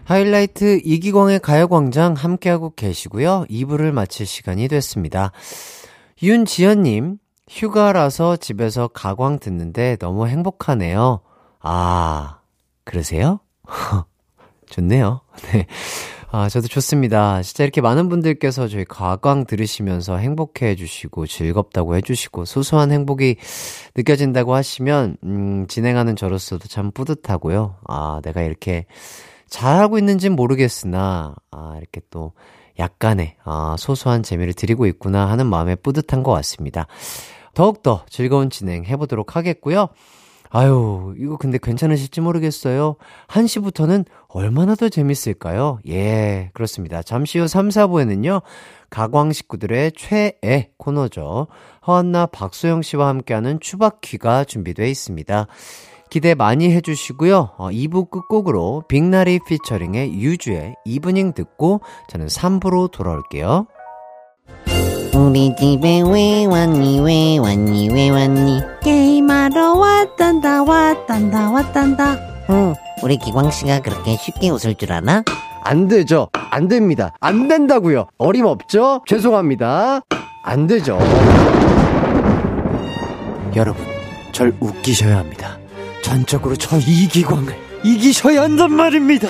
하이라이트 이기광의 가요광장 함께하고 계시고요. 2부를 마칠 시간이 됐습니다. 윤지연님, 휴가라서 집에서 가광 듣는데 너무 행복하네요. 아, 그러세요? [laughs] 좋네요. [laughs] 네. 아, 저도 좋습니다. 진짜 이렇게 많은 분들께서 저희 가광 들으시면서 행복해 해주시고, 즐겁다고 해주시고, 소소한 행복이 느껴진다고 하시면, 음, 진행하는 저로서도 참 뿌듯하고요. 아, 내가 이렇게 잘하고 있는진 모르겠으나, 아, 이렇게 또 약간의, 아, 소소한 재미를 드리고 있구나 하는 마음에 뿌듯한 것 같습니다. 더욱더 즐거운 진행 해보도록 하겠고요. 아유, 이거 근데 괜찮으실지 모르겠어요. 1시부터는 얼마나 더 재밌을까요? 예, 그렇습니다. 잠시 후 3, 4부에는요, 가광 식구들의 최애 코너죠. 허안나 박소영 씨와 함께하는 추바퀴가 준비되어 있습니다. 기대 많이 해주시고요. 어, 2부 끝곡으로 빅나티 피처링의 유주의 Evening 듣고 저는 3부로 돌아올게요. 우리 집에 왜 왔니 왜 왔니 왜 왔니 게임하러 왔단다 왔단다 왔단다 응 우리 기광씨가 그렇게 쉽게 웃을 줄 아나? 안 되죠. 안 됩니다. 안 된다고요. 어림없죠? 죄송합니다. 안 되죠. 여러분, 절 웃기셔야 합니다. 전적으로 저 이기광을 이기셔야 한단 말입니다.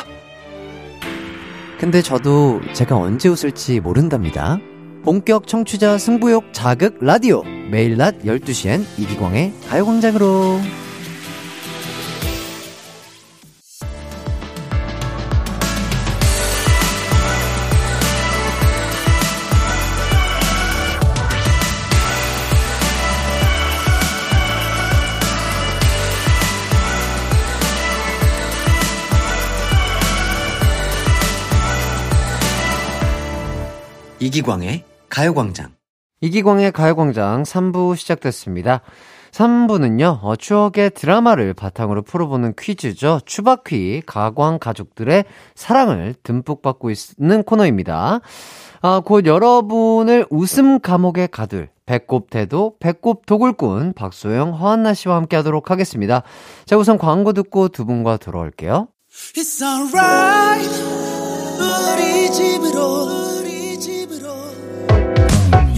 근데 저도 제가 언제 웃을지 모른답니다. 본격 청취자 승부욕 자극 라디오. 매일 낮 12시엔 이기광의 가요광장으로. 이기광의 가요광장. 이기광의 가요광장 3부 시작됐습니다. 3부는요, 어, 추억의 드라마를 바탕으로 풀어보는 퀴즈죠. 추바퀴, 가광 가족들의 사랑을 듬뿍 받고 있는 코너입니다. 아, 곧 여러분을 웃음 감옥에 가둘 배꼽 태도, 배꼽 도굴꾼 박소영, 허한나 씨와 함께 하도록 하겠습니다. 자, 우선 광고 듣고 두 분과 돌아올게요. It's alright 우리 집으로 우리 집으로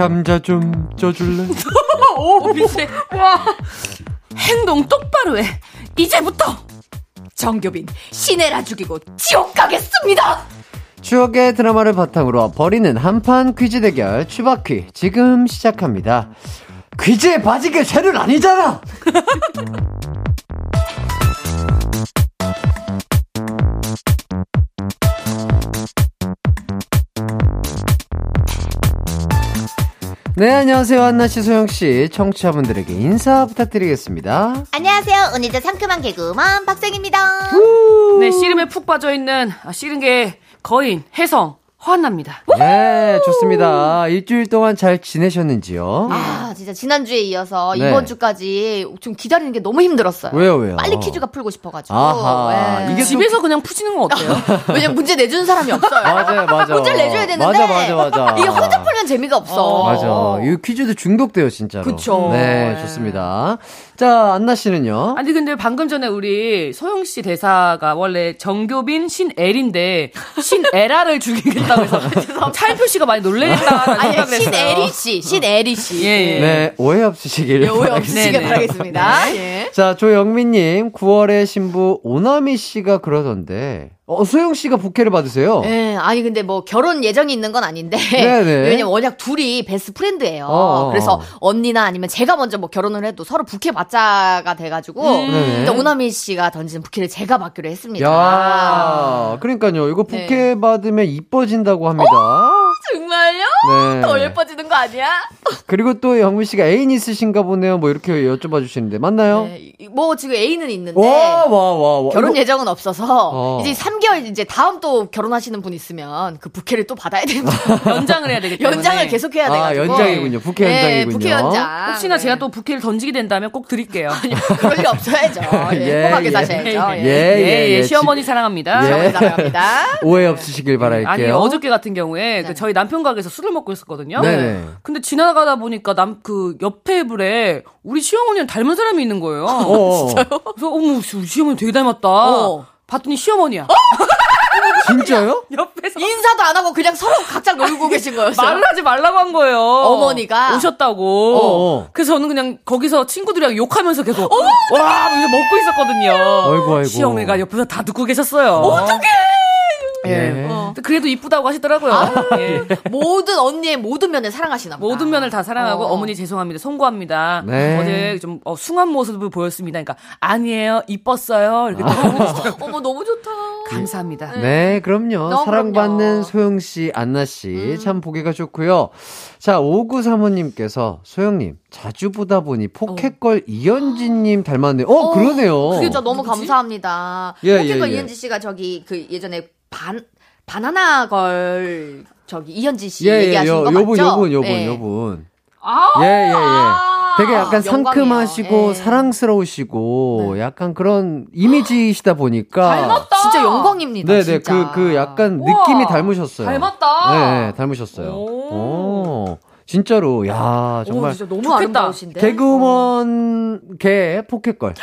감자 좀 쪄줄래? [laughs] 오, 미세. 와. 행동 똑바로 해. 이제부터 정교빈 시내라 죽이고 지옥 가겠습니다. 추억의 드라마를 바탕으로 버리는 한판 퀴즈 대결 추바퀴 지금 시작합니다. 퀴즈에 빠진 게 죄는 아니잖아! [laughs] 네, 안녕하세요. 한나 씨, 소영 씨. 청취자분들에게 인사 부탁드리겠습니다. 안녕하세요. 오늘도 상큼한 개그우먼 박성입니다. 네, 씨름에 푹 빠져 있는 아, 씨름계 거인 혜성 허한나입니다. 네, 좋습니다. 일주일 동안 잘 지내셨는지요? 아, 진짜 지난주에 이어서 네. 이번 주까지 좀 기다리는 게 너무 힘들었어요. 왜요, 왜요? 빨리 퀴즈가 풀고 싶어가지고. 아하, 예. 이게 집에서 그냥 푸시는 건 어때요? [laughs] 왜냐면 문제 내주는 사람이 없어요. 맞아요, 맞아. 문제를 내줘야 되는데. 맞아, 맞아, 맞아. 이게 혼자 풀면 재미가 없어. 맞아. 이 퀴즈도 중독돼요, 진짜로. 그쵸. 네, 좋습니다. 자, 안나 씨는요? 아니 근데 방금 전에 우리 소영 씨 대사가 원래 정교빈 신엘인데 신에라를 죽이겠다고 해서 [laughs] 차인표 씨가 많이 놀래겠다는 아니. 신에리 씨, 신에리 씨. 예, 예. 네, 오해 없으시길. 예, 오해 바라겠습니다. 없으시길. 바라겠습니다. 예. 자, 조영민님, 9월에 신부 오나미 씨가 그러던데, 어, 소영 씨가 부케를 받으세요? 예, 아니 근데 뭐 결혼 예정이 있는 건 아닌데 네네. [laughs] 왜냐면 워낙 둘이 best friend예요. 어어. 그래서 언니나 아니면 제가 먼저 뭐 결혼을 해도 서로 부케 받자가 돼가지고. 일단 오나미 씨가 던진 부케를 제가 받기로 했습니다. 야, 그러니까요. 이거 부케 네. 받으면 이뻐진다고 합니다. 정말요? 네. 더 예뻐지는 거 아니야? 그리고 또 영민 씨가 애인 있으신가 보네요. 뭐 이렇게 여쭤봐 주시는데 맞나요? 네, 뭐 지금 애인은 있는데 와, 와, 와, 와. 결혼 예정은 없어서 어. 이제 3개월 이제 다음 또 결혼하시는 분 있으면 그 부케를 또 받아야 됩니다. [laughs] 연장을 해야 때문에. 연장을 계속 해야 아, 돼가지고 연장이군요. 부캐 네, 연장이군요. 부케 연장. 혹시나 네. 제가 또 부케를 던지게 된다면 꼭 드릴게요. 그럴 리 없어야죠. [laughs] 예, 예, 행복하게 예. 사셔야죠. 예, 예. 예, 예. 시어머니 사랑합니다. 예. 시어머니 사랑합니다. [laughs] 오해 없으시길 바랄게요. 아니 어저께 같은 경우에 네. 그 저희 남편 가게에서 술을 먹고 있었거든요. 네네. 근데 지나가다 보니까 남 그 옆 테이블에 우리 시어머니랑 닮은 사람이 있는 거예요. 어, [laughs] 진짜요? 그래서 어머 우리 시어머니 되게 닮았다. 어. 봤더니 시어머니야. [laughs] 진짜요? [laughs] 옆에서 인사도 안 하고 그냥 서로 각자 놀고 계신 거였어요. 말을 하지 말라고 한 거예요. 어머니가? 오셨다고. 어, 어. 그래서 저는 그냥 거기서 친구들이랑 욕하면서 계속 와 이러면서 먹고 있었거든요. 아이고, 아이고. 시어머니가 옆에서 다 듣고 계셨어요. 어떡해! 예. 예. 근데 그래도 이쁘다고 하시더라고요. 예. 모든 언니의 모든 면을 사랑하시나 보다. 모든 면을 다 사랑하고 어. 어. 머니 죄송합니다. 송구합니다. 네. 어제 좀 어, 숭한 모습을 보였습니다. 그러니까 아니에요. 이뻤어요. 이렇게 또 어머 너무 좋다. 감사합니다. 네, 그럼요. 너무 사랑받는 그럼요. 소영 씨, 안나 씨, 참 보기가 좋고요. 자, 5935님께서 소영 님 자주 보다 보니 포켓걸 이현진 님 닮았네요. 어, 그러네요. 그게 진짜 너무 감사합니다. 예, 포켓걸 예, 예. 이현지 씨가 저기 그 예전에 반 바나나 걸 저기 이현지 씨 예, 예, 얘기하시는 요, 거 요분, 맞죠? 요분, 요분, 예. 요분. 예, 예, 예. 되게 약간 영광이에요. 상큼하시고 예. 사랑스러우시고 약간 그런 이미지이시다 보니까 진짜 영광입니다. 네네 진짜. 그그 약간 우와, 느낌이 닮으셨어요. 닮았다. 네, 네, 닮으셨어요. 오. 오, 진짜로 야 정말 오, 진짜 너무 좋겠다. 아름다우신데. 개그우먼 개 포켓걸.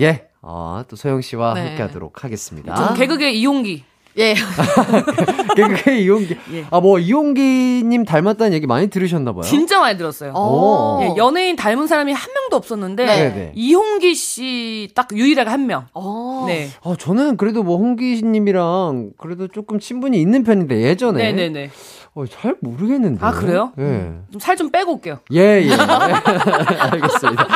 예. 아, 또 소영 씨와 네. 함께 하도록 하겠습니다. 좀 개그계 이용기. 예. [laughs] 개그계 이용기. 예. 아, 뭐, 이용기님 닮았다는 얘기 많이 들으셨나봐요. 진짜 많이 들었어요. 어. 예, 연예인 닮은 사람이 한 명도 없었는데 네. 네네. 이홍기 씨 딱 유일하게 한 명. 어. 네. 아, 저는 그래도 뭐, 홍기님이랑 그래도 조금 친분이 있는 편인데, 예전에. 네네네. 어, 잘 모르겠는데. 아, 그래요? 예. 좀살좀 빼고 올게요. 예, 예. [laughs] 알겠습니다.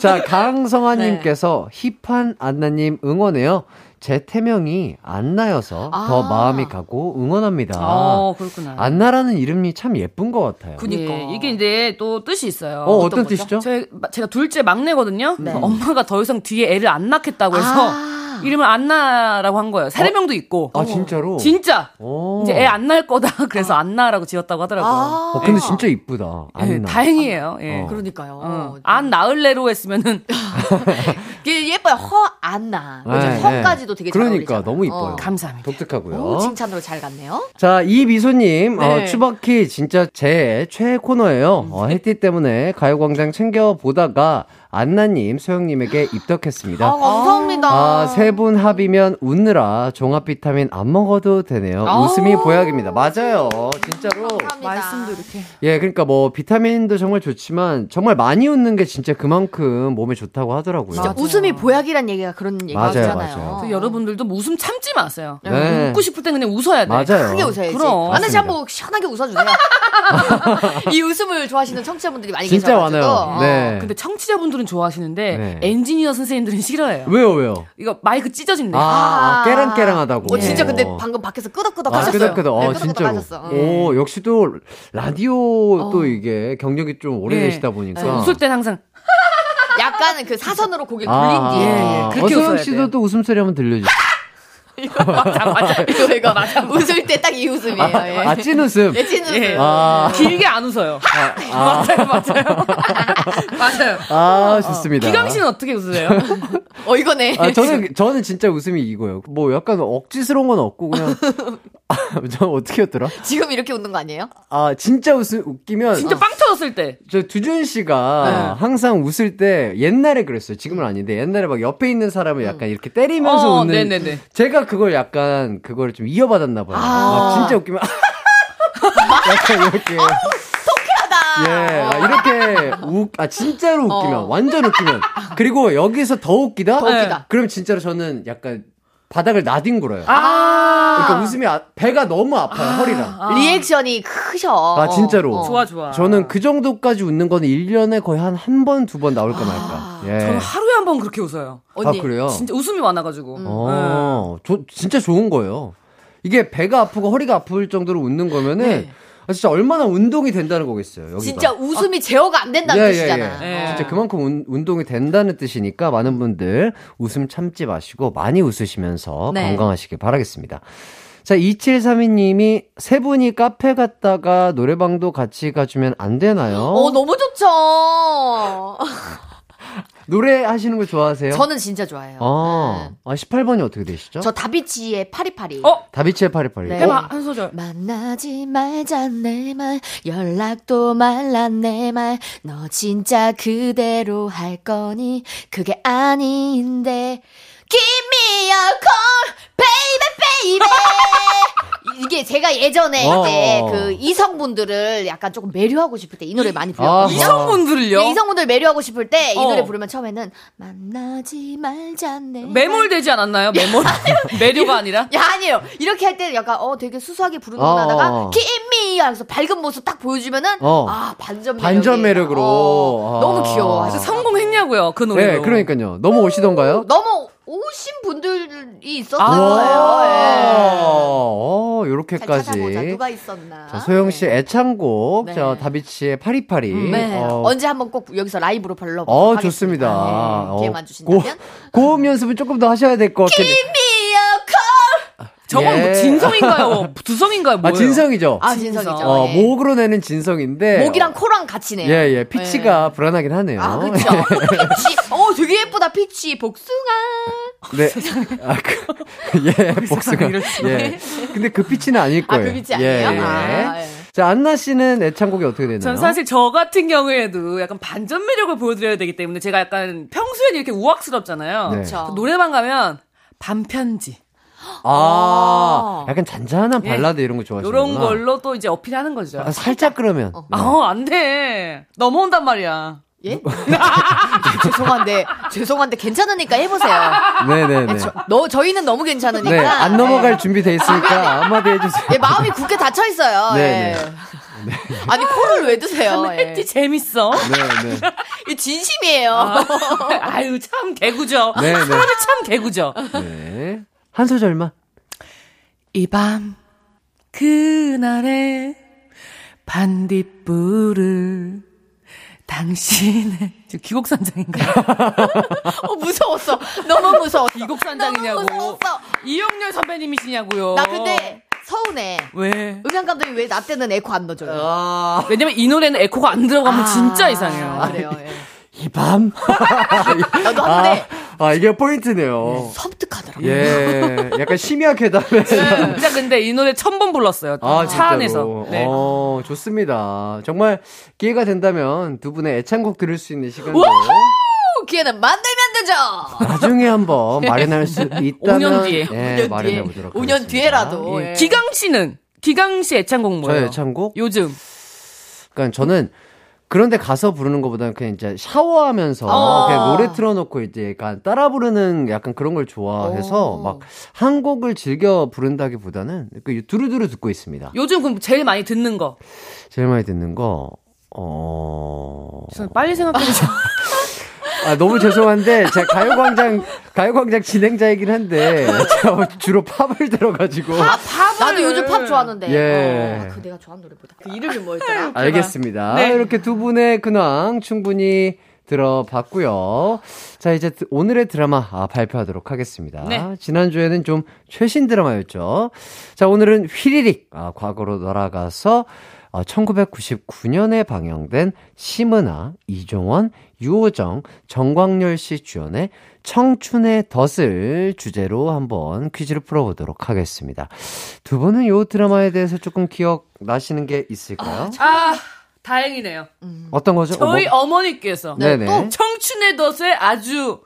자, 강성아님께서 힙한 안나님 응원해요. 제 태명이 안나여서 더 아. 마음이 가고 응원합니다. 어, 그렇구나. 안나라는 이름이 참 예쁜 것 같아요. 그니까. 예, 이게 이제 또 뜻이 있어요. 어, 어떤 거죠? 뜻이죠? 제, 제가 둘째 막내거든요. 그래서 엄마가 더 이상 뒤에 애를 안 낳겠다고 해서 아. 이름을 안나라고 한 거예요. 세례명도 있고. 아, 진짜로? 진짜. 오. 이제 애 안 낳을 거다. [laughs] 그래서 안나라고 지었다고 하더라고요. 아. 어, 근데 진짜 이쁘다. 예, 안나. 다행이에요. 예. 어. 그러니까요. 어, 안 나을래로 했으면은 [laughs] 그게 예뻐요. 허 안나. 그죠? 네, 허까지도 되게 잘 그러니까 어울리잖아요. 너무 이뻐요. 어. 감사합니다. 독특하고요. 오, 칭찬으로 잘 갔네요. 자, 이미소님, 어, 네. 추바키 진짜 제 최애 코너예요. 어, 해띠 때문에 가요광장 챙겨보다가 안나님, 소영님에게 입덕했습니다. 아, 감사합니다. 아, 세 분 합이면 웃느라 종합 비타민 안 먹어도 되네요. 아. 웃음이 보약입니다. 맞아요. 진짜로. 감사합니다. 말씀도 이렇게. 예, 그러니까 뭐 비타민도 정말 좋지만 정말 많이 웃는 게 진짜 그만큼 몸에 좋다고 하더라고요. 진짜 웃음이 보약이란 얘기가 그런 얘기 맞아요, 여러분들도 뭐 웃음 참지 마세요. 네. 웃고 싶을 땐 그냥 웃어야 돼. 맞아요. 크게 웃어야지. 그럼. 안나 씨. 한번 시원하게 웃어주세요. [laughs] 이 웃음을 좋아하시는 청취자분들이 많이 진짜 계셔가지고. 많아요. 어. 네. 근데 청취자분들 은 좋아하시는데 네. 엔지니어 선생님들은 싫어해요. 왜요, 왜요? 이거 마이크 찢어진대. 아, 아, 아. 깨랑깨랑하다고. 어, 진짜 근데 방금 밖에서 끄덕끄덕 아, 하셨어요. 끄덕끄덕. 어, 네. 하셨어. 오, 역시 또 라디오 또 어. 이게 경력이 좀 오래되시다 보니까. 네. 웃을 땐 항상 [laughs] 약간 그 사선으로 고개를 아, 돌린 뒤에. 예, 예. 그렇게 웃어야 씨도 돼요. 또 웃음소리 한번 들려주세요. 맞아, 맞아. 이거, 이거, 맞아. [laughs] 웃을 때 딱 이 웃음이에요. 예. 아, 찐 웃음. 예, 찐 웃음. 예. 아, 길게 안 웃어요. [laughs] 맞아요, 맞아요. [laughs] 맞아요. 아, 좋습니다. 기강 씨는 어떻게 웃으세요? 어, 이거네. 아, 저는, 저는 진짜 웃음이 이거예요. 뭐 약간 억지스러운 건 없고, 그냥. 아, [laughs] 저 어떻게였더라? 지금 이렇게 웃는 거 아니에요? 아, 진짜 웃음, 웃기면. 진짜 빵 터졌을 때. 저 두준 씨가 항상 웃을 때 옛날에 그랬어요. 지금은 아닌데 옛날에 막 옆에 있는 사람을 약간 이렇게 때리면서 어, 웃는. 네네네. 제가 그걸 약간 그걸 좀 이어받았나 봐요. 아. 막 진짜 웃기면 [laughs] [laughs] 약간 이렇게. 예, 아, 이렇게 웃, 아 진짜로 웃기면 어. 완전 웃기면 그리고 여기서 더 웃기다. 더 웃기다. 그럼 진짜로 저는 약간 바닥을 나뒹굴어요. 아. 그러니까 웃음이 아- 배가 너무 아파요 허리랑. 리액션이 크셔. 아, 진짜로. 어. 좋아, 좋아. 저는 그 정도까지 웃는 거는 1년에 거의 한 한 번, 두 번 나올까 말까. 예. 저는 하루에 한 번 그렇게 웃어요. 언니. 아, 그래요? 진짜 웃음이 많아가지고. 어, 저, 진짜 좋은 거예요. 이게 배가 아프고 허리가 아플 정도로 웃는 거면은, 네. 아, 진짜 얼마나 운동이 된다는 거겠어요. 여기가. 진짜 웃음이 제어가 안 된다는 예, 예, 뜻이잖아. 예. 어. 진짜 그만큼 운, 운동이 된다는 뜻이니까 많은 분들 웃음 참지 마시고 많이 웃으시면서 네. 건강하시길 바라겠습니다. 자, 2732님이 세 분이 카페 갔다가 노래방도 같이 가주면 안 되나요? 어, 너무 좋죠. [laughs] 노래 하시는 거 좋아하세요? 저는 진짜 좋아해요. 아, 네. 아 18번이 어떻게 되시죠? 저 다비치의 파리파리. 어? 다비치의 파리파리. 네. 해봐 한 소절. 만나지 말자 내 말 연락도 말라 내 말 너 진짜 그대로 할 거니 그게 아닌데 Give me a call baby baby [laughs] 이게 제가 예전에 어. 이제 그 이성분들을 약간 조금 매료하고 싶을 때 이 노래 많이 불렀거든요. 이성분들을요? 네, 이성분들 매료하고 싶을 때이 어. 노래 부르면 처음에는 만나지 말자 내 말. 매몰되지 않았나요? 매몰 [laughs] 매료가 아니라. 야 아니에요. 이렇게 할 때는 약간 어 되게 수수하게 부르는구나 어, 하다가 어. 김미 하면서 밝은 모습 딱 보여주면은 어. 아 반전 매력이 반전 매력으로. 어, 아. 너무 귀여워. 그래서 성공했냐고요 그 노래로. 네, 그러니까요. 너무 오시던가요? 너무 오신 분들이 있었을 아, 거예요. 예. 어, 잘 요렇게까지. 찾아보자. 누가 있었나. 자, 소영 씨 애창곡, 네. 저 다비치의 파리파리. 네. 어, 언제 한번 꼭 여기서 라이브로 불러보도록 어, 하겠습니다. 좋습니다. 네. 어, 기회만 주신다면. 고, 고음 연습은 조금 더 하셔야 될것 해. 미어컬 저건 예. 뭐 진성인가요? [laughs] 두성인가요? 아, 뭐예요? 진성이죠? 아 진성이죠. 어, 예. 목으로 내는 진성인데. 목이랑 코랑 같이 내요. 예, 예. 피치가 불안하긴 하네요. 아, 그쵸. [laughs] 피치. 어, 되게 예쁘다, peach. 복숭아. 네. [laughs] 아, 그, 예, 복숭아. 예. 근데 그 peach는 아닐 아, 거예요. 그 peach 아니에요? 예, 예. 아, 예. 자, 안나 씨는 애창곡이 어떻게 되나요? 전 사실 저 같은 경우에도 약간 반전 매력을 보여드려야 되기 때문에 제가 약간 평소에는 이렇게 우악스럽잖아요. 네. 그쵸. 노래방 가면 밤편지 아, 약간 잔잔한 예. 발라드 이런 거 좋아하시는구나. 이런 걸로 또 이제 어필하는 거죠. 아, 살짝 그러면. 네. 아, 안 돼. 넘어온단 말이야. 예? [laughs] 죄송한데, 죄송한데, 괜찮으니까 해보세요. 네네네. 저, 너, 저희는 너무 괜찮으니까. 네, 안 넘어갈 준비 돼 있으니까 한마디 해주세요. 예, 마음이 굳게 닫혀 있어요. 네, 예. 아니, 코를 왜 드세요? 예. 햇띠 재밌어. 네, 네. 이 진심이에요. 아 유, 참 개구죠. 네, 네. 사람이 참 개구죠. 네. 한 소절만. 이 밤, 그날의 반딧불을 당신의, [laughs] 저 귀곡산장인가요? [laughs] 어, 무서웠어. 너무 무서웠어. 귀곡산장이냐고. 너무 무서웠어. 이영렬 선배님이시냐고요. 나 근데 서운해. 왜? 음향 감독이 왜 나 때는 에코 안 넣어줘요? 아, 왜냐면 이 노래는 에코가 안 들어가면 아, 진짜 이상해요. 그래요. 예. 이 밤. 나도 아, 하는데 아, 이게 포인트네요. 섬뜩하더라고. 예. 약간 심야 괴 담에. 진짜 근데 이 노래 천 번 불렀어요. 아, 차 진짜로. 안에서. 네. 어, 좋습니다. 정말 기회가 된다면 두 분의 애창곡 들을 수 있는 시간도 기회는 만들면 되죠. 나중에 한번 마련할 수 [laughs] 있다면 5년 뒤에. 예, 5년 마련해 뒤에. 보도록 5년 하겠습니다. 뒤에라도. 예. 예. 기강 씨는 기강 씨 애창곡 뭐예요? 저의 애창곡? 요즘 그러니까 저는 그런데 가서 부르는 것보다는 그냥 이제 샤워하면서 어. 그냥 노래 틀어놓고 이제 약간 따라 부르는 약간 그런 걸 좋아해서 오. 막한 곡을 즐겨 부른다기보다는 그 두루두루 듣고 있습니다. 요즘 그럼 제일 많이 듣는 거. 제일 많이 듣는 거 어. 빨리 생각해 주세요. [laughs] 아, 너무 죄송한데, 제가 가요광장, 가요광장 진행자이긴 한데, 제가 주로 팝을 들어가지고. 나도 요즘 팝 좋아하는데. 예. 어, 그 내가 좋아하는 노래보다. 그 이름이 뭐였더라? 알겠습니다. 네. 이렇게 두 분의 근황 충분히 들어봤고요. 자, 이제 드- 오늘의 드라마 아, 발표하도록 하겠습니다. 네. 지난주에는 좀 최신 드라마였죠. 자, 오늘은 휘리릭, 아, 과거로 돌아가서 어, 1999년에 방영된 심은아, 이종원, 유호정, 정광열 씨 주연의 청춘의 덫을 주제로 한번 퀴즈를 풀어보도록 하겠습니다. 두 분은 이 드라마에 대해서 조금 기억나시는 게 있을까요? 아, 다행이네요. 어떤 거죠? 저희 어, 뭐- 어머니께서 네네. 또 청춘의 덫의 아주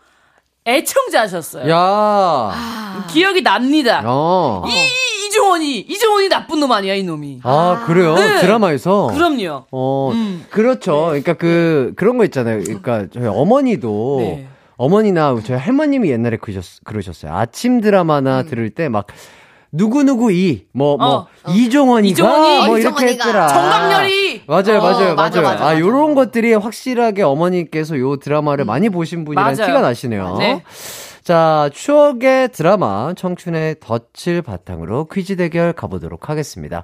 애청자셨어요. 야. 기억이 납니다. 어. 이 이종원이 이종원이 나쁜 놈 아니야 이 놈이. 아, 그래요? 네. 드라마에서? 그럼요. 어, 음. 그렇죠. 그러니까 그, 그런 거 있잖아요. 그러니까 저희 어머니도, 네. 어머니나 저희 할머님이 옛날에 그러셨, 그러셨어요. 아침 드라마나 들을 때 막, 누구누구 이, 뭐, 뭐, 어. 이종원이가, 이종원이, 뭐, 이렇게. 했더라. 정강렬이 맞아요, 어, 맞아요, 맞아, 맞아요. 맞아, 아, 맞아. 요런 것들이 확실하게 어머니께서 요 드라마를 많이 보신 분이라는. 티가 나시네요. 네. 자, 추억의 드라마 청춘의 덫을 바탕으로 퀴즈 대결 가보도록 하겠습니다.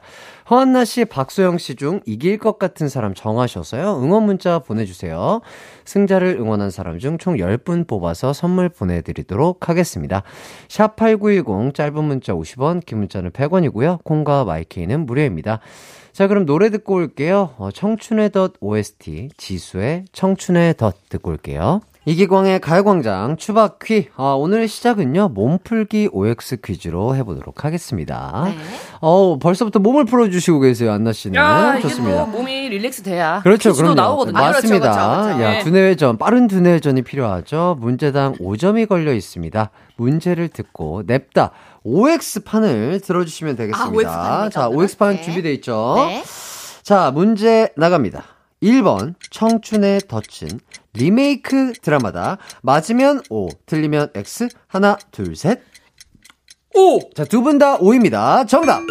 허한나 씨, 박소영 씨 중 이길 것 같은 사람 정하셔서요. 응원 문자 보내주세요. 승자를 응원한 사람 중 총 10분 뽑아서 선물 보내드리도록 하겠습니다. 샵8910 짧은 문자 50원, 긴 문자는 100원이고요. 콩과 마이케이는 무료입니다. 자, 그럼 노래 듣고 올게요. 어, 청춘의 덫 OST, 지수의 청춘의 덫 듣고 올게요. 이기광의 가요광장 추바퀴. 아, 오늘 시작은요, 몸풀기 OX 퀴즈로 해보도록 하겠습니다. 네. 어 벌써부터 몸을 풀어주시고 계세요, 안나 씨는. 야, 이게 좋습니다. 또 몸이 릴렉스 돼야. 그렇죠, 그럼요. 나오거든요. 맞습니다. 그렇죠, 그렇죠, 그렇죠. 야, 네. 두뇌회전, 빠른 두뇌회전이 필요하죠. 문제당 5점이 걸려 있습니다. 문제를 듣고 냅다 OX 판을 들어주시면 되겠습니다. 아, OX 판입니까, 자? OX 판 네. 준비돼 있죠. 네. 자, 문제 나갑니다. 1번, 청춘의 덫은 리메이크 드라마다. 맞으면 O, 틀리면 X. 하나, 둘, 셋. 오! 자, 두 분 다 O입니다. 정답!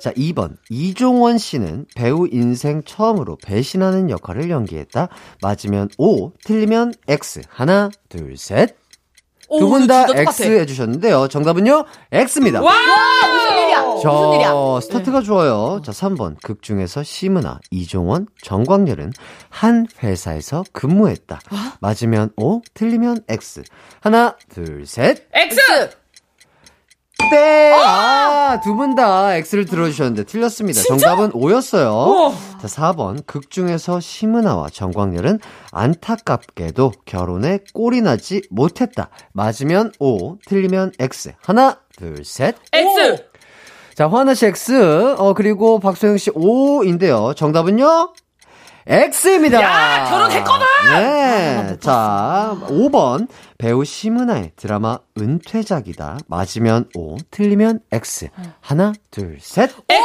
자, 2번. 이종원 씨는 배우 인생 처음으로 배신하는 역할을 연기했다. 맞으면 O, 틀리면 X. 하나, 둘, 셋. 오, 두분 다. X 해주셨는데요. 정답은요? X입니다. 와! 무슨 일이야? 자, 무슨 일이야? 스타트가 좋아요. 자, 3번. 극 중에서 심은아, 이종원, 정광열은 한 회사에서 근무했다. 맞으면 O, 틀리면 X. 하나, 둘, 셋. X! 네! 아, 두 분 다 X를 들어주셨는데 틀렸습니다. 정답은 O였어요. 우와. 자, 4번. 극 중에서 심은아와 정광열은 안타깝게도 결혼에 꼴이 나지 못했다. 맞으면 O, 틀리면 X. 하나, 둘, 셋. X! 자, 화나 씨 X, 어, 그리고 박소영 씨 O인데요. 정답은요? X입니다. 야, 결혼했거든! 네. 자, 5번. 배우 심은아의 드라마 은퇴작이다. 맞으면 O, 틀리면 X. 하나, 둘, 셋. X!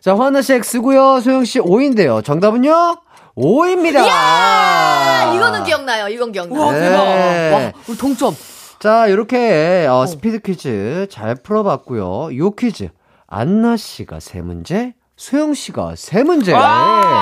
자, 화나 씨 X고요. 소영 씨 O인데요. 정답은요? O입니다. 아, 이거는 기억나요. 이건 기억나요. 와, 대박. 네. 우리 동점. 자, 이렇게 어, 스피드 퀴즈 잘 풀어봤고요. 요 퀴즈 안나 씨가 세 문제, 소영 씨가 세 문제. 와!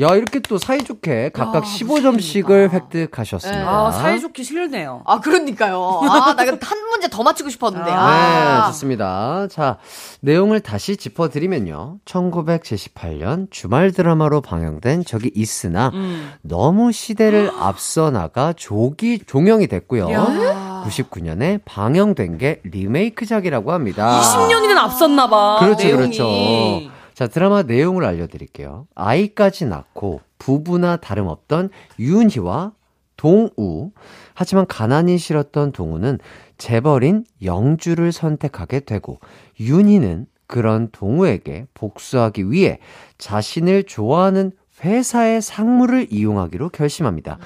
야, 이렇게 또 사이좋게 각각 15점씩을 획득하셨습니다. 아, 사이좋기 싫네요. 아, 그러니까요. 아, 나 한 문제 더 맞추고 싶었는데. 네, 아. 좋습니다. 자, 내용을 다시 짚어드리면요. 1978년 주말 드라마로 방영된 적이 있으나 음. 너무 시대를 앞서 나가 조기 종영이 됐고요. 야. 99년에 방영된 게 리메이크작이라고 합니다. 20년이나 앞섰나 봐. 그렇죠, 내용이. 그렇죠. 자, 드라마 내용을 알려드릴게요. 아이까지 낳고 부부나 다름없던 윤희와 동우. 하지만 가난이 싫었던 동우는 재벌인 영주를 선택하게 되고, 윤희는 그런 동우에게 복수하기 위해 자신을 좋아하는 회사의 상무를 이용하기로 결심합니다.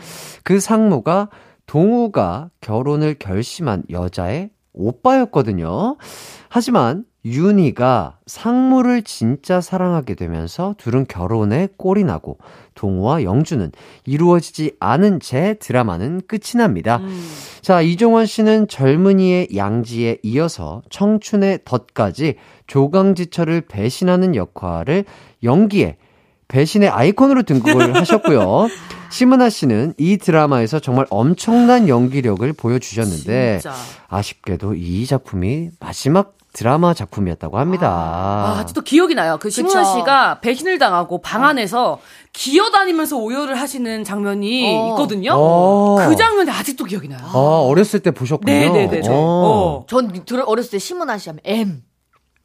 그 상무가 동우가 결혼을 결심한 여자의 오빠였거든요. 하지만 윤희가 상무를 진짜 사랑하게 되면서 둘은 결혼에 꼴이 나고 동우와 영주는 이루어지지 않은 제 드라마는 끝이 납니다. 자, 이종원 씨는 젊은이의 양지에 이어서 청춘의 덫까지 조강지철을 배신하는 역할을 연기에 배신의 아이콘으로 등극을 [laughs] 하셨고요. 심은하 씨는 이 드라마에서 정말 엄청난 연기력을 보여주셨는데 진짜. 아쉽게도 이 작품이 마지막 드라마 작품이었다고 합니다. 아, 아직도 기억이 나요. 그 심은 그쵸. 씨가 배신을 당하고 방 안에서 기어다니면서 오열을 하시는 장면이 어. 있거든요. 어. 그 장면이 아직도 기억이 나요. 아, 어렸을 때 보셨군요. 네네네. 저. 어. 어. 전 들- 어렸을 때 심은하 씨 하면 M.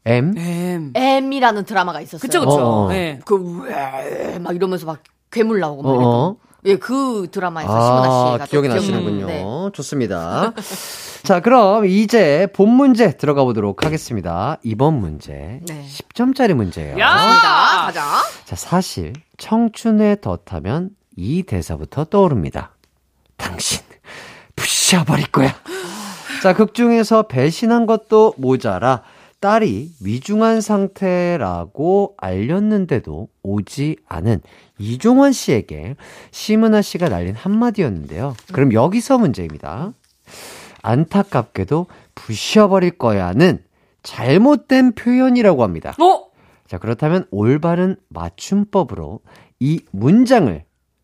M? 엠. M이라는 드라마가 있었어요. 그쵸, 그쵸. 어. 네. 그, 왜, 막 이러면서 막 괴물 나오고 막 어, 어. 예, 그 드라마에서 아, 씨가. 또 기억이 기억- 나시는군요. 네. 좋습니다. [laughs] 자, 그럼 이제 본 문제 들어가 보도록 하겠습니다. 이번 문제 네. 10점짜리 문제예요. 야! 가자. 자, 사실 청춘의 덫하면 이 대사부터 떠오릅니다. 당신 부셔버릴 거야. 자, 극 중에서 배신한 것도 모자라 딸이 위중한 상태라고 알렸는데도 오지 않은 이종원 씨에게 심은하 씨가 날린 한마디였는데요. 그럼 여기서 문제입니다. 안타깝게도 부셔버릴 거야는 잘못된 표현이라고 합니다. 어? 자, 그렇다면 올바른 맞춤법으로 이 문장을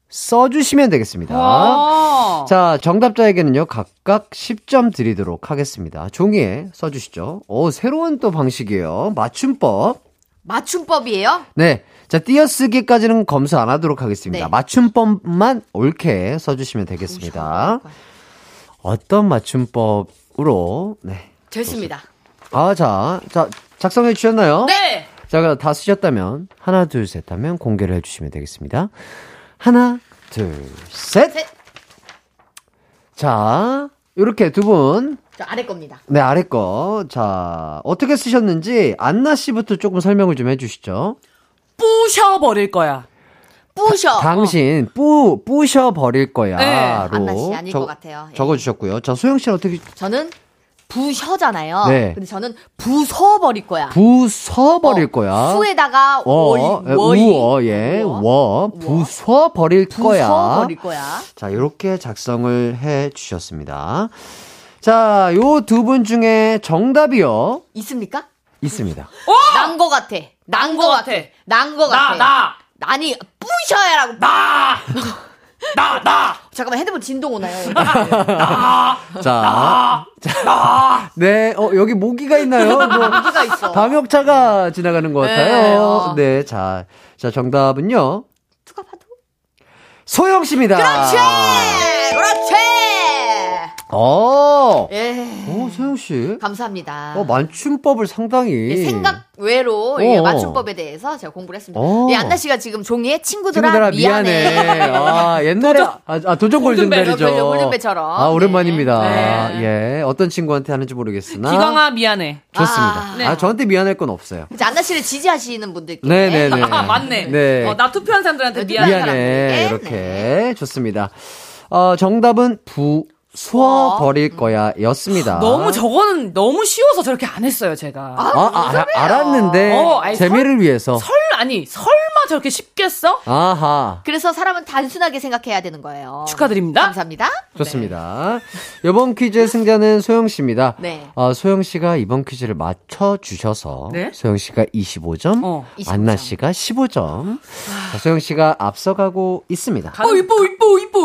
써주시면 되겠습니다. 와. 자, 정답자에게는요, 각각 10점 드리도록 하겠습니다. 종이에 써주시죠. 오, 새로운 또 방식이에요. 맞춤법. 맞춤법이에요? 네. 자, 띄어쓰기까지는 검수 안 하도록 하겠습니다. 네. 맞춤법만 옳게 써주시면 되겠습니다. 어떤 맞춤법으로, 네. 됐습니다. 아, 자, 자, 작성해 주셨나요? 네. 자, 다 쓰셨다면, 하나, 둘, 셋 하면 공개를 해주시면 되겠습니다. 하나, 둘, 셋! 셋. 자, 요렇게 두 분, 저 아래 겁니다. 네, 아래 거. 자, 어떻게 쓰셨는지, 안나 씨부터 조금 설명을 좀 해주시죠. 부셔버릴 거야. 뿌셔. 당신, 뿌, 뿌셔버릴 거야. 네, 로 안나 씨 아닐 것 같아요. 예. 적어주셨고요. 자, 소영 씨는 어떻게, 저는 부셔잖아요. 네. 근데 저는 부서버릴 거야. 부서버릴 어, 거야. 어, 월, 예, 월이. 우어, 예, 우어. 워, 부서버릴 거야. 부서버릴 거야. 자, 이렇게 작성을 해 주셨습니다. 자, 요 두 분 중에 정답이요. 있습니까? 있습니다. 난 거 같아. 난거거 같아. 난거 나, 같아. 나, 아니, 뿌셔야라고. 나, [laughs] 나, 나. 잠깐만, 핸드폰 진동 오나요? [laughs] 자, 자, 네, 어, 여기 모기가 있나요? 뭐, [laughs] 모기가 있어. 방역차가 지나가는 것 네, 같아요. 어. 네, 자, 자, 정답은요. 누가 봐도. 소영 씨입니다. 그렇지! 그렇지! 어, 예. 오, 소영 씨. 감사합니다. 어, 맞춤법을 상당히. 예, 생각 외로 예, 맞춤법에 대해서 제가 공부를 했습니다. 어. 예, 안나 씨가 지금 종이에 친구들아, 친구들아 미안해. 미안해. 아 옛날에 아, 아 도전 골든벨이죠. 골든벨. 아 오랜만입니다. 네. 예 어떤 친구한테 하는지 모르겠으나 기광아 미안해. 좋습니다. 아, 아, 네. 저한테 미안할 건 없어요. 이제 안나 씨를 지지하시는 분들께 네 네 네. [laughs] 아, 맞네. 네. 어, 나 투표한 사람들한테 미안해. 미안해. 미안해 사람들에게. 이렇게 좋습니다. 어 정답은 부 수어 버릴 거야 였습니다. 너무 저거는 너무 쉬워서 저렇게 안 했어요, 제가. 아, 아, 알- 알았는데 어, 아니, 재미를 위해서 설 아니 설마 저렇게 쉽게 써? 아하 그래서 사람은 단순하게 생각해야 되는 거예요. 축하드립니다. 감사합니다. 좋습니다. 이번 퀴즈의 승자는 소영 씨입니다. 네. 어, 소영 씨가 이번 퀴즈를 맞춰 주셔서 네? 소영 씨가 25점, 어, 25점. 안나 씨가 15점. 자, 소영 씨가 앞서가고 있습니다. 어 이뻐 이뻐 이뻐.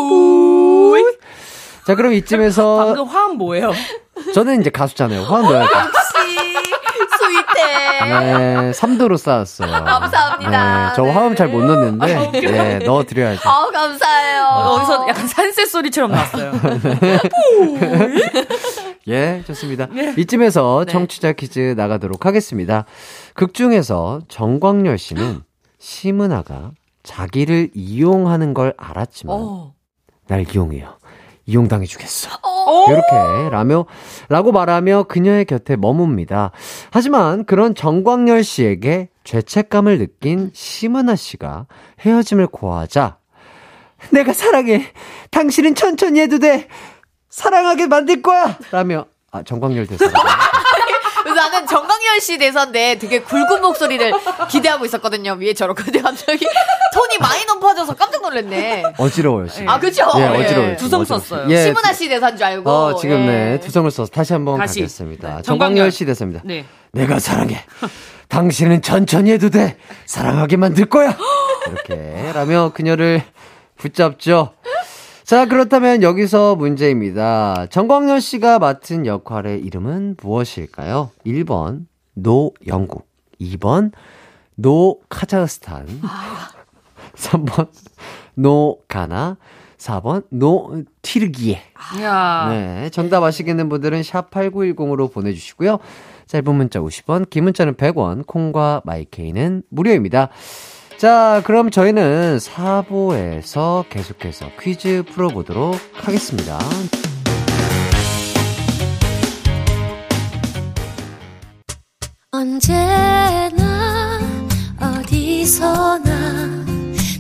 자, 그럼 이쯤에서 [laughs] 방금 화음 뭐예요? 저는 이제 가수잖아요. 화음 넣어야죠. 혹시 스윗해. 네, 3도로 쌓았어요. 감사합니다. 네, 저 네. 화음 잘 못 넣는데 네, 넣어 드려야죠. 어, 감사해요. 어디서 약간 산새 소리처럼 났어요. [laughs] 예, 좋습니다. 이쯤에서 네. 청취자 퀴즈 나가도록 하겠습니다. 극 중에서 정광열 씨는 심은아가 자기를 이용하는 걸 알았지만 어. 날 이용해요. 이용당해 주겠어. 어? 이렇게 라며 라고 말하며 그녀의 곁에 머뭅니다. 하지만 그런 정광열 씨에게 죄책감을 느낀 심은아 씨가 헤어짐을 고하자 내가 사랑해. 당신은 천천히 해도 돼. 사랑하게 만들 거야. 라며 아 정광열 대사. 나는 정광열 씨 대사인데 되게 굵은 목소리를 기대하고 있었거든요. 위에 저렇게. 갑자기 톤이 많이 높아져서 깜짝 놀랐네. 어지러워요. 지금. 아, 그쵸? 예, 예. 어지러워요. 두성 어지러워요. 썼어요. 예. 시문아 씨 대사인 줄 알고. 어, 지금 네, 예. 두성을 써서 다시 한번. 가겠습니다. 네, 정광열. 씨 대사입니다. 네. 내가 사랑해. 당신은 천천히 해도 돼. 사랑하게 만들 거야. [gasps] 이렇게 라며 그녀를 붙잡죠. 자, 그렇다면 여기서 문제입니다. 정광열 씨가 맡은 역할의 이름은 무엇일까요? 1번, 노 영국. 2번, 노 카자흐스탄. 3번, 노 가나. 4번, 노 튀르키예. 야. 네, 정답 아시겠는 분들은 샵 8910으로 보내 주시고요. 짧은 문자 50원, 긴 문자는 100원, 콩과 마이케이는 무료입니다. 자, 그럼 저희는 4부에서 계속해서 퀴즈 풀어보도록 하겠습니다. 언제나 어디서나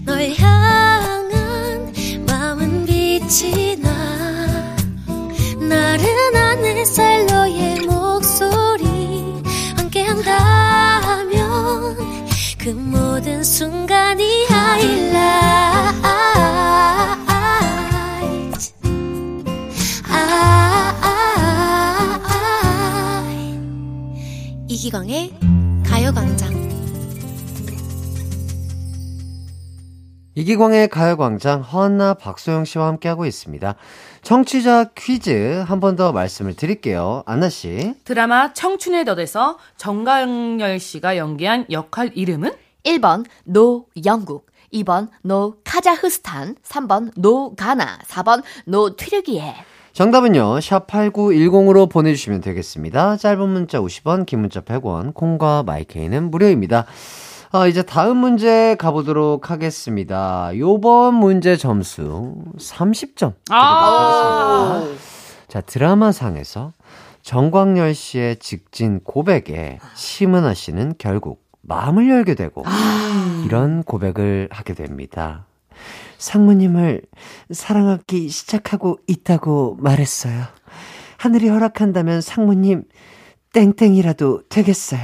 널 향한 마음은 빛이 나 나른한 햇살 너의 목소리 함께한다면 그 모든 순간이 이기광의 가요광장. 이기광의 가요광장 허안나 박소영 씨와 함께하고 있습니다. 청취자 퀴즈 한 번 더 말씀을 드릴게요. 안나 씨. 드라마 청춘의 덫에서 전광렬 씨가 연기한 역할 이름은 1번 노 영국, 2번 노 카자흐스탄, 3번 노 가나, 4번 노 튀르키예. 정답은요, 샵 8910으로 보내주시면 되겠습니다. 짧은 문자 50원, 긴 문자 100원, 콩과 마이케이는 무료입니다. 아, 이제 다음 문제 가보도록 하겠습니다. 요번 문제 점수 30점. 아, 자, 드라마상에서 정광열 씨의 직진 고백에 심은하 씨는 결국 마음을 열게 되고 이런 고백을 하게 됩니다. 상무님을 사랑하기 시작하고 있다고 말했어요. 하늘이 허락한다면 상무님 땡땡이라도 되겠어요.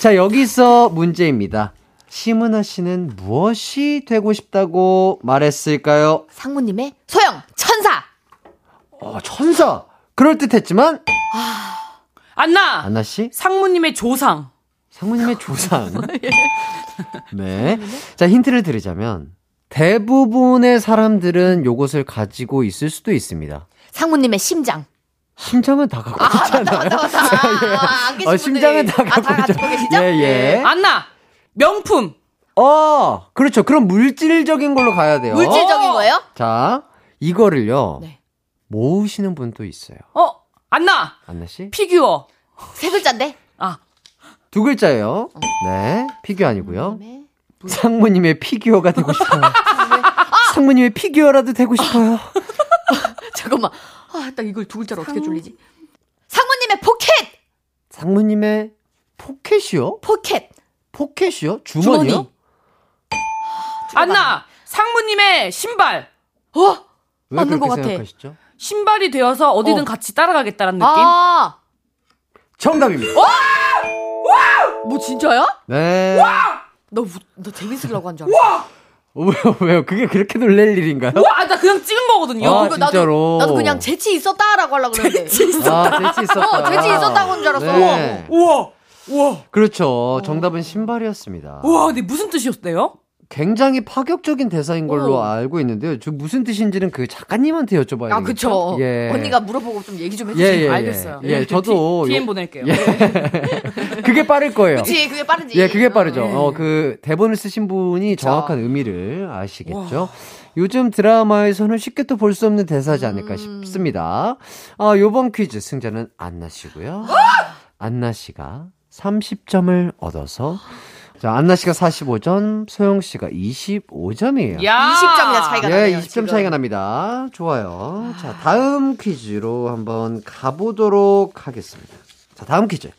자, 여기서 문제입니다. 심은하 씨는 무엇이 되고 싶다고 말했을까요? 상무님의 소영 천사. 어, 천사! 그럴 듯했지만, 안나! 안나 씨? 상무님의 조상. 상무님의 조상. [laughs] 네. 자, 힌트를 드리자면, 대부분의 사람들은 요것을 가지고 있을 수도 있습니다. 상무님의 심장. 심장은 다 갖고 있잖아요. [laughs] 아, 안 계신 어, 심장은 다. 아, 갖고 다 있죠. 갖고 계시죠? 예, 예. 안나! 명품! 어, 그렇죠. 그럼 물질적인 걸로 가야 돼요. 물질적인 거예요? 자, 이거를요. 네. 모으시는 분도 있어요. 어, 안나! 안나 씨? 피규어. 세 글자인데? 아, 두 글자예요. 네. 피규어 아니고요. 네. 상무님의 피규어가 되고 싶어요. 상무님의 피규어라도 되고 싶어요. [laughs] 잠깐만. 아, 딱 이걸 두 글자로 어떻게 줄리지? 상무님의 포켓! 상무님의 포켓이요? 포켓! 포켓이요? 주머니요? 주머니. 한나! 상무님의 신발! 어? 왜 맞는 그렇게 것 같아. 생각하시죠? 신발이 되어서 어디든 어. 같이 따라가겠다는 느낌? 아, 정답입니다. 뭐 진짜야? 네. 너, 우- 너 재밌으려고 한 줄 알았어. 왜요, [laughs] 왜요? 그게 그렇게 놀랄 일인가요? 와, 나 그냥 찍은 거거든요. 아, 그거 진짜로. 나도, 나도 그냥 재치 있었다라고 하려고 그랬는데. 재치 아, 재치 있었다. 어, 재치 있었다고 한줄 알았어. 네. 우와! 우와! 그렇죠. 정답은 신발이었습니다. 우와, 근데 무슨 뜻이었대요? 굉장히 파격적인 대사인 걸로 오. 알고 있는데요. 저 무슨 뜻인지는 그 작가님한테 여쭤봐야 아. 그쵸. 예. 언니가 물어보고 좀 얘기 좀 예, 해주세요. 예, 예. 알겠어요. 예, 저도 DM 요- 보낼게요. 예. [laughs] 그게 빠를 거예요. 그치, 그게 빠르지. 예, 그게 빠르죠. 어. 어, 그 대본을 쓰신 분이 정확한 의미를 아시겠죠. 요즘 드라마에서는 쉽게 또 볼 수 없는 대사지 않을까 음. 싶습니다. 아, 요번 퀴즈 승자는 안나 씨고요. 안나 씨가 30점을 얻어서 자, 안나 씨가 45점, 소영 씨가 25점이에요. 야! 20점이나 차이가 예, 나네요. 20점 지금. 차이가 납니다. 좋아요. 자, 다음 퀴즈로 한번 가보도록 하겠습니다. 자, 다음 퀴즈.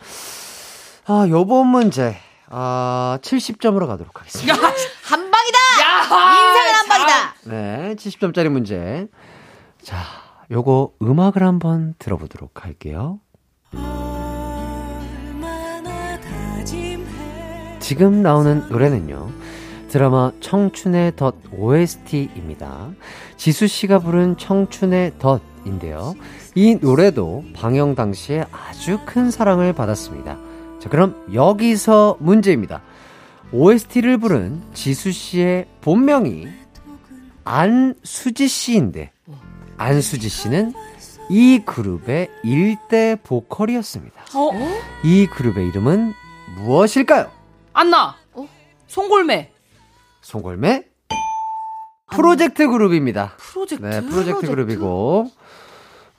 아, 요번 문제. 아, 70점으로 가도록 하겠습니다. 한 방이다! 야! 인생은 한 방이다! 네, 70점짜리 문제. 자, 요거 음악을 한번 들어보도록 할게요. 지금 나오는 노래는요. 드라마 청춘의 덫 OST입니다. 지수 씨가 부른 청춘의 덫인데요. 이 노래도 방영 당시에 아주 큰 사랑을 받았습니다. 자, 그럼 여기서 문제입니다. OST를 부른 지수 씨의 본명이 안수지 씨인데 안수지 씨는 이 그룹의 일대 보컬이었습니다. 어? 이 그룹의 이름은 무엇일까요? 안나! 어? 송골매! 송골매 프로젝트 그룹입니다. 프로젝트. 네, 프로젝트 그룹이고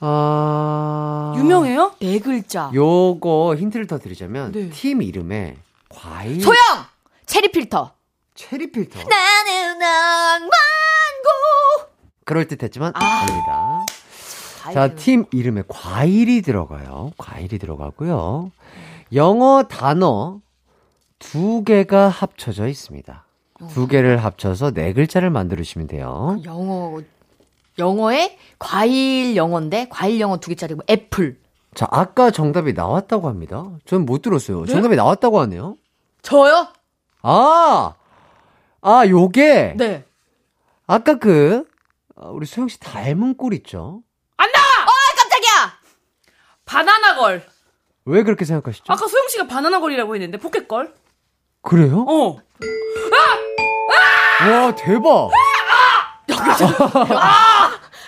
아 유명해요? 네 글자. 요거 힌트를 더 드리자면 네. 팀 이름에 과일 소영! 체리 필터. 체리 필터 나는 낭만고! 그럴 듯했지만 아. 아닙니다. 자, 팀 이름에 과일이 들어가요. 과일이 들어가고요. 영어 단어 두 개가 합쳐져 있습니다. 두 개를 합쳐서 네 글자를 만들어주시면 돼요. 영어, 영어에 과일 영어인데, 과일 영어 두 개짜리고, 애플. 자, 아까 정답이 나왔다고 합니다. 전 못 들었어요. 정답이 나왔다고 하네요. 저요? 아! 아, 요게 네. 아까 그 아, 우리 소영 씨 닮은 꼴 있죠? 아, 깜짝이야! 바나나 걸. 왜 그렇게 생각하시죠? 아까 소영 씨가 바나나 걸이라고 했는데 포켓 걸? 그래요? 어. 와, 대박!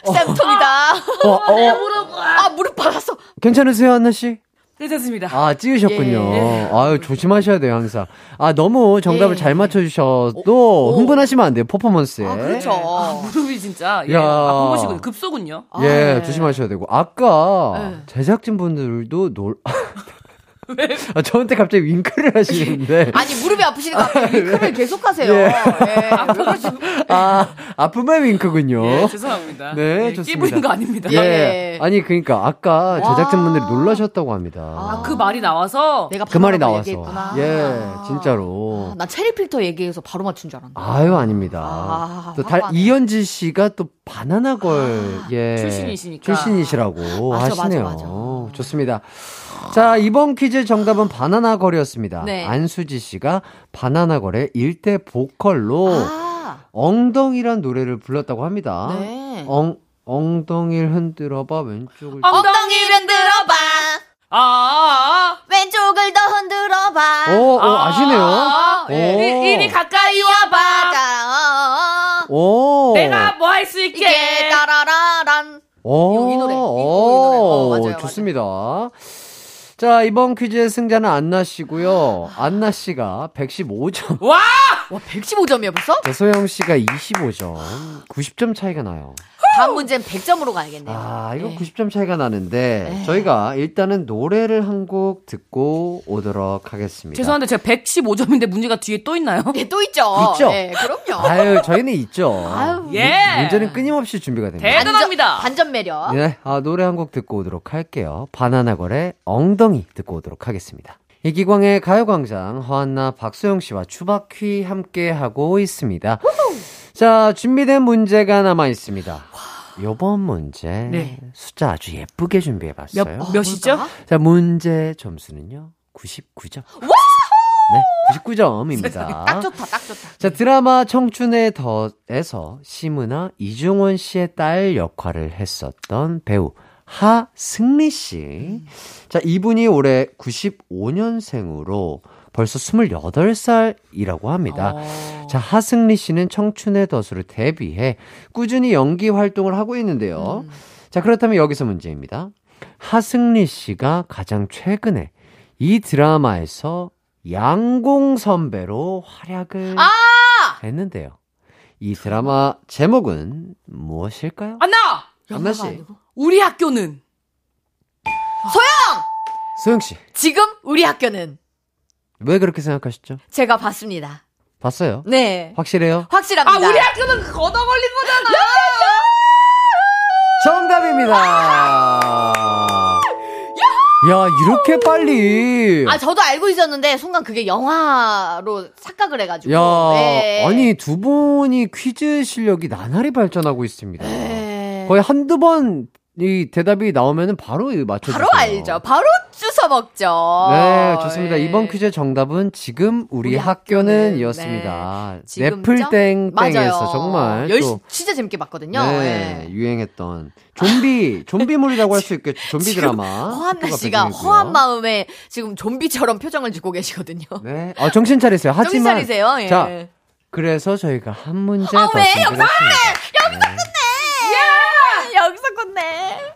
쌤통이다. 어, 어, 아, 무릎 박았어. 괜찮으세요, 한나씨? 괜찮습니다. 아, 찌으셨군요. 예. 아유, 조심하셔야 돼요, 항상. 아, 너무 정답을 예. 잘 맞춰주셔도 흥분하시면 안 돼요, 퍼포먼스에. 아, 그렇죠. 아, 무릎이 진짜. 예. 야. 아픈 것이군요. 급소군요. 아, 예, 네. 조심하셔야 되고. 아까 네. 제작진 분들도 놀, [laughs] 아, 저한테 갑자기 윙크를 하시는데. [laughs] 아니, 무릎이 아프시니까 윙크를 계속 하세요. 예. 예. 아, 아픔의 윙크군요. 예, 죄송합니다. 네, 예, 끼 좋습니다. 부린 거 아닙니다. 예. 예. 아니, 그러니까 아까 와. 제작진분들이 놀라셨다고 합니다. 아, 그 말이 나와서 내가 그 말이 바로 나와서. 얘기했구나. 예, 진짜로. 아, 나 체리 필터 얘기해서 바로 맞춘 줄 알았는데. 아유, 아닙니다. 아, 또 달. 이현지 씨가 또 바나나 걸, 예. 출신이시니까. 출신이시라고 맞아, 하시네요. 맞아, 맞아. 좋습니다. 자, 이번 퀴즈 정답은 바나나 걸이었습니다. 네. 안수지 씨가 바나나 걸의 일대 보컬로 아, 엉덩이란 노래를 불렀다고 합니다. 네. 엉, 엉덩이를 흔들어봐, 왼쪽을. 엉- 엉덩이를 흔들어봐. 아, 아, 왼쪽을 더 흔들어봐. 오, 오, 아, 아시네요. 아, 오. 이- 이리 가까이 와봐. 자, 오. 내가 뭐 할 수 있게. 이게 따라라란. 오, 이 노래, 이- 이 노래. 오, 어, 맞아요, 맞아요. 좋습니다. 자, 이번 퀴즈의 승자는 안나 씨고요. 안나 씨가 115점, 와! 와, 115점이야 벌써? 조소영 씨가 25점, 90점 차이가 나요. 다음 문제는 100점으로 가야겠네요. 아, 이거 네. 90점 차이가 나는데 네. 저희가 일단은 노래를 한 곡 듣고 오도록 하겠습니다. 죄송한데 제가 115점인데 문제가 뒤에 또 있나요? 예, 또 있죠. 있죠? 예, 그럼요. 아유, 저희는 있죠. 아유, 예. 문제는 끊임없이 준비가 됩니다. 대단합니다. 반전 매력. 네, 아, 노래 한 곡 듣고 오도록 할게요. 바나나걸의 엉덩이 듣고 오도록 하겠습니다. 이기광의 가요광장 허한나 박소영 씨와 추바퀴 함께 하고 있습니다. 자, 준비된 문제가 남아 있습니다. 요번 문제 네. 숫자 아주 예쁘게 준비해 봤어요. 몇, 몇이죠? 뭘까? 자, 문제 점수는요. 99점. 네, 99점입니다. 딱 좋다, 딱 좋다. 자, 드라마 청춘의 덫에서 심은아 이중원 씨의 딸 역할을 했었던 배우 하승리 씨. 자, 이분이 올해 95년생으로 벌써 28살이라고 합니다. 어. 자, 하승리 씨는 청춘의 덫으로 데뷔해 꾸준히 연기 활동을 하고 있는데요. 자, 그렇다면 여기서 문제입니다. 하승리 씨가 가장 최근에 이 드라마에서 양공 선배로 활약을 아! 했는데요. 이 드라마 제목은 무엇일까요? 안나! 안나 씨, 아니고. 우리 학교는 소영! 소영 씨, 지금 우리 학교는 왜 그렇게 생각하셨죠? 제가 봤습니다. 봤어요? 네. 확실해요? 확실합니다. 아, 우리 학교는 걷어 걸린 거잖아! 정답입니다. 야, 이렇게 빨리. 아, 저도 알고 있었는데, 순간 그게 영화로 착각을 해가지고. 야, 네. 아니 두 분이 퀴즈 실력이 나날이 발전하고 있습니다. 네. 거의 한두 번 이 대답이 나오면은 바로 맞춰 바로 알죠. 바로 주워 먹죠. 네, 좋습니다. 예. 이번 퀴즈의 정답은 지금 우리, 우리 학교는 이었습니다. 네. 맞아요. 정말 열시, 또 진짜 재밌게 봤거든요. 네, 예. 유행했던 좀비 좀비물이라고 할 수 있겠죠. [laughs] 좀비 지금 드라마. 허한나 씨가. 허한 마음에 지금 좀비처럼 표정을 짓고 계시거든요. 네, 어, 정신 차리세요. 정신 하지만 차리세요. 예. 자, 그래서 저희가 한 문제 아, 더 왜? 준비했습니다. 아, 여기서 끝 내.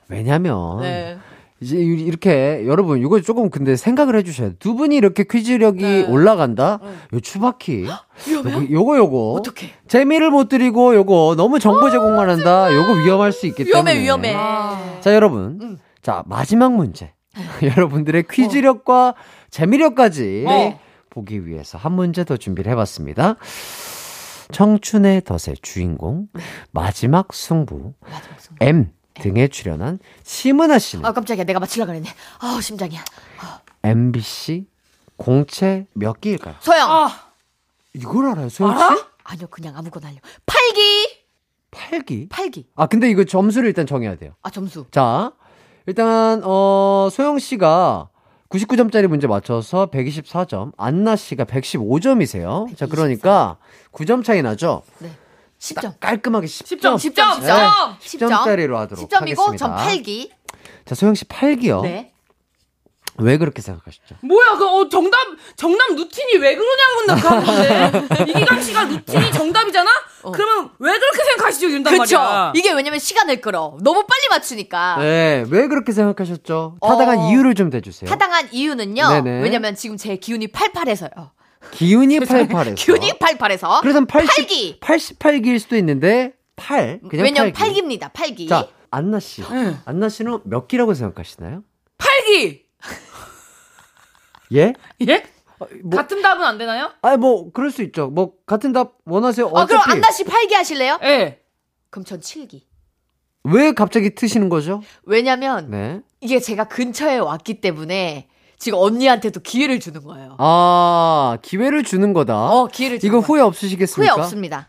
왜냐면 네. 이제 이- 이렇게 여러분 이거 조금 근데 생각을 해주셔야 돼요. 두 분이 이렇게 퀴즈력이 네. 올라간다. 요 추바키. 요거 요거 요거. 어떡해. 재미를 못 드리고 요거 너무 정보 제공만 한다. 요거 위험할 수 있기 위험해, 때문에. 위험해. 자 여러분. 음. 자 마지막 문제. [laughs] 여러분들의 퀴즈력과 재미력까지 네. 보기 위해서 한 문제 더 준비를 해봤습니다. 청춘의 덫의 주인공 마지막 승부 M 등에 출연한 심은하 씨는 아, 깜짝이야. 내가 맞추려고 그랬네. 아, 심장이야. MBC 공채 몇 기일까요? 소영. 아, 이걸 알아요, 소영 씨? 아니요, 그냥 아무거나 알려. 8기. 8기? 8기. 아, 근데 이거 점수를 일단 정해야 돼요. 아, 점수. 자, 일단 어 소영 씨가 99점짜리 문제 맞춰서 124점, 안나 씨가 115점이세요. 자, 그러니까 9점 차이 나죠? 네. 10점. 깔끔하게 10점. 10점, 10점, 네. 10점. 10점짜리로 하도록 10점이고 하겠습니다. 전 8기. 자, 소영 씨 8기요. 네. 왜 그렇게 생각하셨죠? 뭐야, 그, 어, 정답, 정답 루틴이 왜 그러냐고 나 건데. [laughs] 이기광 씨가 루틴이 정답이잖아? 그러면 왜 그렇게 생각하시죠, 윤단 그쵸. 말이야. 이게 왜냐면 시간을 끌어. 너무 빨리 맞추니까. 네, 왜 그렇게 생각하셨죠? 타당한 어. 이유를 좀 대주세요. 타당한 이유는요. 네네. 왜냐면 지금 제 기운이 팔팔해서요. 기운이 88에서. [laughs] 기운이 팔팔해서. 그래서 80, 팔기. 88기일 수도 있는데 8. 그냥 왜냐면 8기. 8기입니다. 8기. 자, 안나 씨. 안나 씨는 몇 기라고 생각하시나요? 팔기! [laughs] 예? 예? 뭐, 같은 답은 안 되나요? 아, 뭐 그럴 수 있죠. 뭐 같은 답 원하세요. 어, 그럼 어차피 안나 씨 8기 하실래요? 예. 그럼 전 7기. 왜 갑자기 트시는 거죠? 왜냐면 네. 이게 제가 근처에 왔기 때문에 지금 언니한테도 기회를 주는 거예요. 아, 기회를 주는 거다. 어, 기회를 주는 이거. 후회 없으시겠습니까? 후회 없습니다.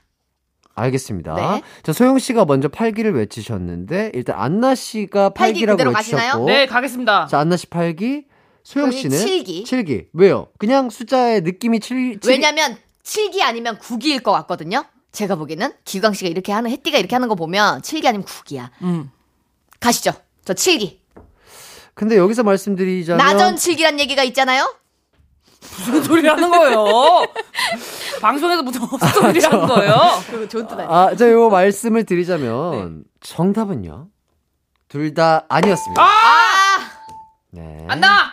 알겠습니다. 네. 자, 소영 씨가 먼저 8기를 외치셨는데 일단 안나 씨가 팔기 8기라고 그대로 외치셨고 가시나요? 네, 가겠습니다. 자, 안나 씨 8기, 소영 씨는 칠기. 7기. 왜요? 그냥 숫자의 느낌이 7, 7 왜냐면 7기 아니면 9기일 것 같거든요. 제가 보기에는 기광 씨가 이렇게 하는 혜띠가 이렇게 하는 거 보면 7기 아니면 9기야. 음. 가시죠. 저 7기. 근데 여기서 말씀드리자면 나전 7기란 얘기가 있잖아요. 무슨 소리 하는 거예요? [laughs] 방송에서 무슨 소리 하는 거예요? 아, 자, 요 말씀을 드리자면 정답은요. 둘 다 아니었습니다. 아! 네. 한나!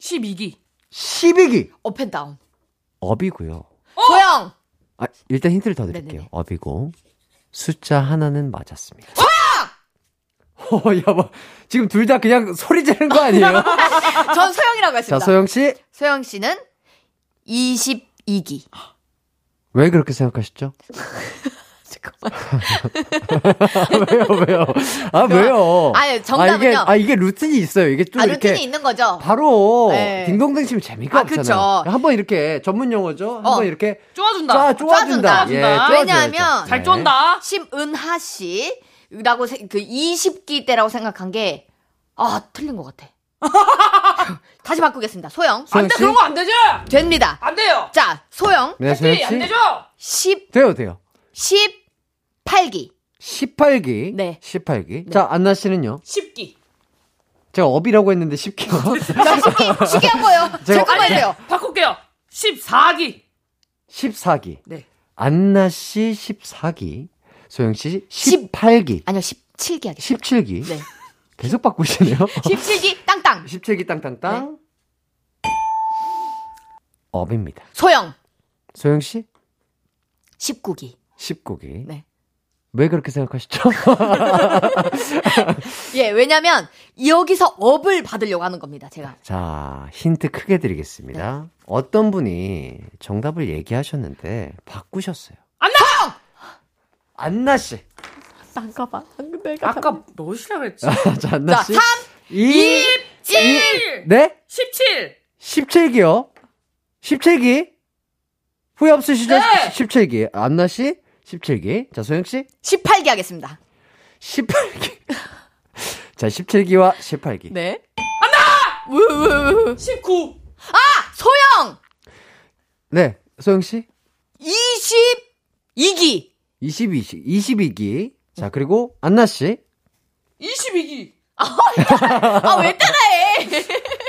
12기. 12기. up and down. up이고요. 소영! 아, 일단 힌트를 더 드릴게요. 네네네. up이고 숫자 하나는 맞았습니다. 어, 야, 뭐, 지금 둘 다 그냥 소리 지르는 거 아니에요? [laughs] 전 소영이라고 자, 했습니다. 소영 씨, 소영 씨는 22기. 왜 그렇게 생각하셨죠? [laughs] [laughs] 왜요, 왜요? 아, 왜요? 아니, 아, 정답은요. 이게, 아, 이게 루틴이 있어요. 이게 좀 아, 이렇게. 루틴이 있는 거죠? 바로 네. 딩동댕 치면 재미가 아, 없잖아요. 그쵸. 한번 이렇게 전문 용어죠. 한번 어. 이렇게 쪼아준다. 쪼아 쪼아준다. 쪼아준다. 예. 왜냐하면 잘 네. 쫀다. 심은하 씨 라고 세- 그 20기 때라고 생각한 게 아, 틀린 것 같아. [laughs] 다시 바꾸겠습니다. 소영. 소영 안 돼, 씨? 그런 거 안 되죠? 됩니다. 안 돼요. 자, 소영. 네, 소영 안 씨. 되죠? 10, 돼요, 돼요. 18기. 18기. 네. 18기. 자, 안나 씨는요? 10기. 제가 업이라고 했는데 10기요. 자, 쉽게, 쉽게 한 거예요. 잠깐만요. 바꿀게요. 14기. 14기. 네. 안나 씨 14기. 소영 씨 18기. 아니요, 17기 하겠습니다. 17기. 네. 계속 바꾸시네요. [laughs] 17기 땅땅. 17기 땅땅땅. 업입니다. 소영. 소영 씨 19기. 19기. 네. 왜 그렇게 생각하시죠? [laughs] 예, 왜냐면 여기서 업을 받으려고 하는 겁니다, 제가. 자, 힌트 크게 드리겠습니다. 어떤 분이 정답을 얘기하셨는데 바꾸셨어요. 안나! 씨. 잠깐만. 내가 아까 뭐시라 그랬지? [laughs] 자, 안나 자, 씨. 3, 2 7! 네? 17! 17기요. 17기. 후회 없으시죠? 네! 17기. 안나 씨 17기. 자, 소영 씨 18기 하겠습니다. 18기. [laughs] 자, 17기와 18기. 네. 안나! 왜, 왜, 왜. 19! 소영! 네, 소영 씨 22기. 22, 22기. 자, 그리고 안나 씨. 22기! 아, 왜 따라해?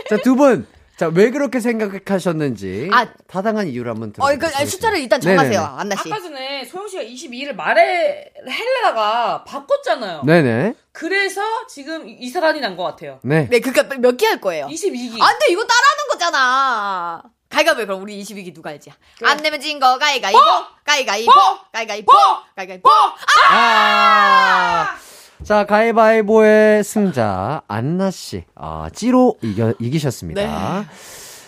자, 두 분. 자, 왜 그렇게 생각하셨는지 아. 타당한 이유를 한번 어, 들어보겠습니다. 그, 아니, 숫자를 일단 정하세요. 안나씨. 아까 전에 소영씨가 22를 말해, 헬레다가 바꿨잖아요. 네네. 그래서 지금 이사란이 난 것 같아요. 네. 네, 그니까 몇 개 할 거예요? 22기. 안 돼, 이거 따라하는 거잖아. 가위가위보 그럼 우리 22기 누가 할지. 안 내면 진 거 가위가위보. 가위가위보. 가위가위보. 가위가위보. 아! 자, 가위바위보의 승자, 안나 씨. 아, 찌로 이겨, 이기셨습니다. 네.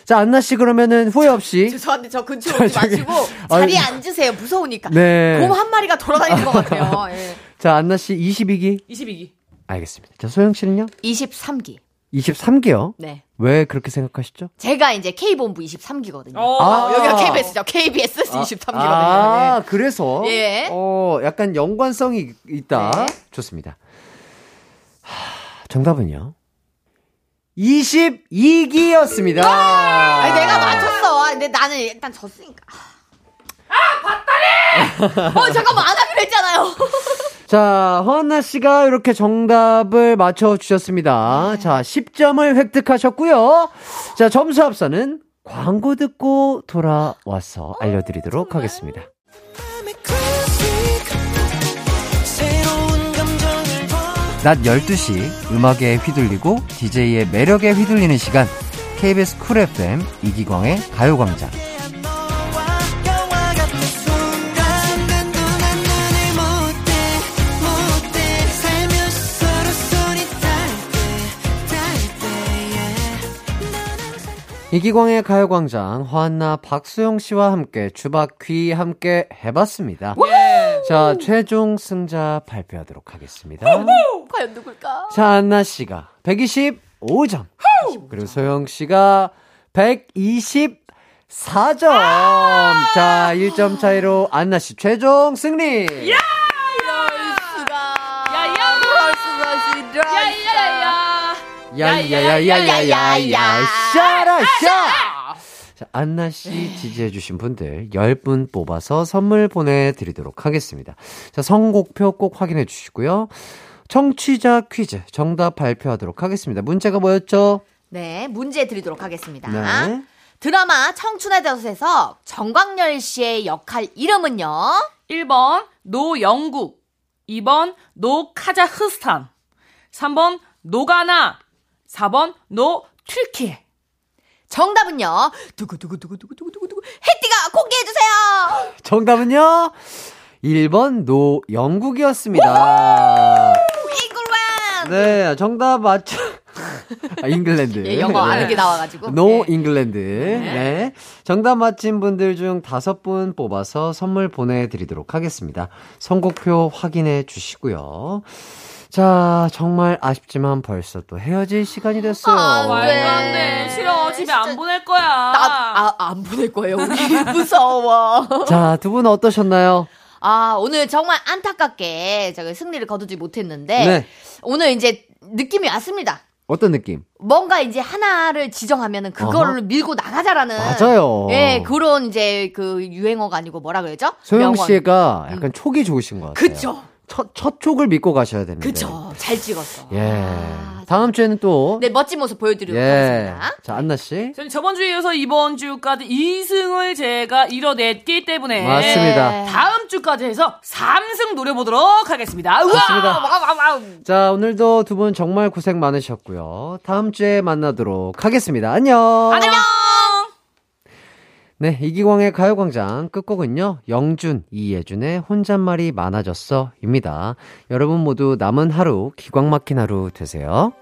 자, 안나 씨 그러면은 후회 없이. 죄송한데 저 근처에 오지 저기, 마시고 아유. 자리에 앉으세요. 무서우니까. 네. 곰 한 마리가 돌아다니는 것 같아요. [laughs] 예. 자, 안나 씨 22기. 22기. 알겠습니다. 자, 소영 씨는요? 23기. 23기요. 네. 왜 그렇게 생각하시죠? 제가 이제 K본부 23기거든요. 어. 아. 여기가 KBS죠. KBS 23기거든요. 아, 그래서. 예. 어, 약간 연관성이 있다. 네. 좋습니다. 하, 정답은요? 22기였습니다. 아니, 내가 맞췄어. 근데 나는 일단 졌으니까. 아, 봤다네! 어, 잠깐만, 안 하기로 했잖아요. [laughs] 자, 허한나 씨가 이렇게 정답을 맞춰주셨습니다. 자, 10점을 획득하셨고요. 자, 점수 합산은 광고 듣고 돌아와서 알려드리도록 하겠습니다. 낮 12시 음악에 휘둘리고 DJ의 매력에 휘둘리는 시간 KBS 쿨 FM 이기광의 가요광장 이기광의 가요광장 허한나 박수영 씨와 함께 주바퀴 함께 해봤습니다. 자 최종 승자 발표하도록 하겠습니다. 과연 누굴까? 자 안나 씨가 125점 그리고 소영 씨가 124점. 자 1점 차이로 안나 씨 최종 승리. 야 야야야야야야 샤라 샤. 자, 안나 씨 지지해주신 분들 10분 뽑아서 선물 보내드리도록 하겠습니다. 자, 선곡표 꼭 확인해 주시고요. 청취자 퀴즈 정답 발표하도록 하겠습니다. 문제가 뭐였죠? 네, 문제 드리도록 하겠습니다. 네. 드라마 청춘의 덫에서 전광렬 씨의 역할 이름은요? 1번 노영국 2번 노카자흐스탄 3번 노가나 4번 노 튀르키예 정답은요? 두구두구두구두구두구두구 해띠가 공개해 주세요! [gasps] 정답은요? 1번 노 영국이었습니다. 잉글랜드! 네, 정답 맞죠? 아, 잉글랜드. 예, 영어 네. 아는 게 나와가지고. 노 네. 잉글랜드. 네. 정답 맞힌 분들 중 다섯 분 뽑아서 선물 보내드리도록 하겠습니다. 선곡표 확인해 주시고요. 자, 정말 아쉽지만 벌써 또 헤어질 시간이 됐어요. 아, 말도 네. 안 돼. 싫어. 집에 안 보낼 거야. 나, 아, 안 보낼 거예요, 우리. [laughs] 무서워. 자, 두 분 어떠셨나요? 아, 오늘 정말 안타깝게 제가 승리를 거두지 못했는데. 네. 오늘 이제 느낌이 왔습니다. 어떤 느낌? 뭔가 이제 하나를 지정하면은 그걸로 어허. 밀고 나가자라는. 맞아요. 예, 그런 이제 그 유행어가 아니고 뭐라 그러죠? 소영 명언. 씨가 약간 촉이 좋으신 것 같아요. 그쵸. 첫, 첫 촉을 믿고 가셔야 되는데. 그쵸. 잘 찍었어. 예. 아, 다음 주에는 또. 네, 멋진 모습 보여드리도록 예. 하겠습니다. 자, 안나 씨. 저는 저번 주에 이어서 이번 주까지 2승을 제가 이뤄냈기 때문에 맞습니다. 다음 주까지 해서 3승 노려보도록 하겠습니다. 우와! 자, 오늘도 두 분 정말 고생 많으셨고요. 다음 주에 만나도록 하겠습니다. 안녕. 안녕! 네, 이기광의 가요광장 끝곡은요, 영준, 이예준의 혼잣말이 많아졌어 입니다. 여러분 모두 남은 하루, 기광 막힌 하루 되세요.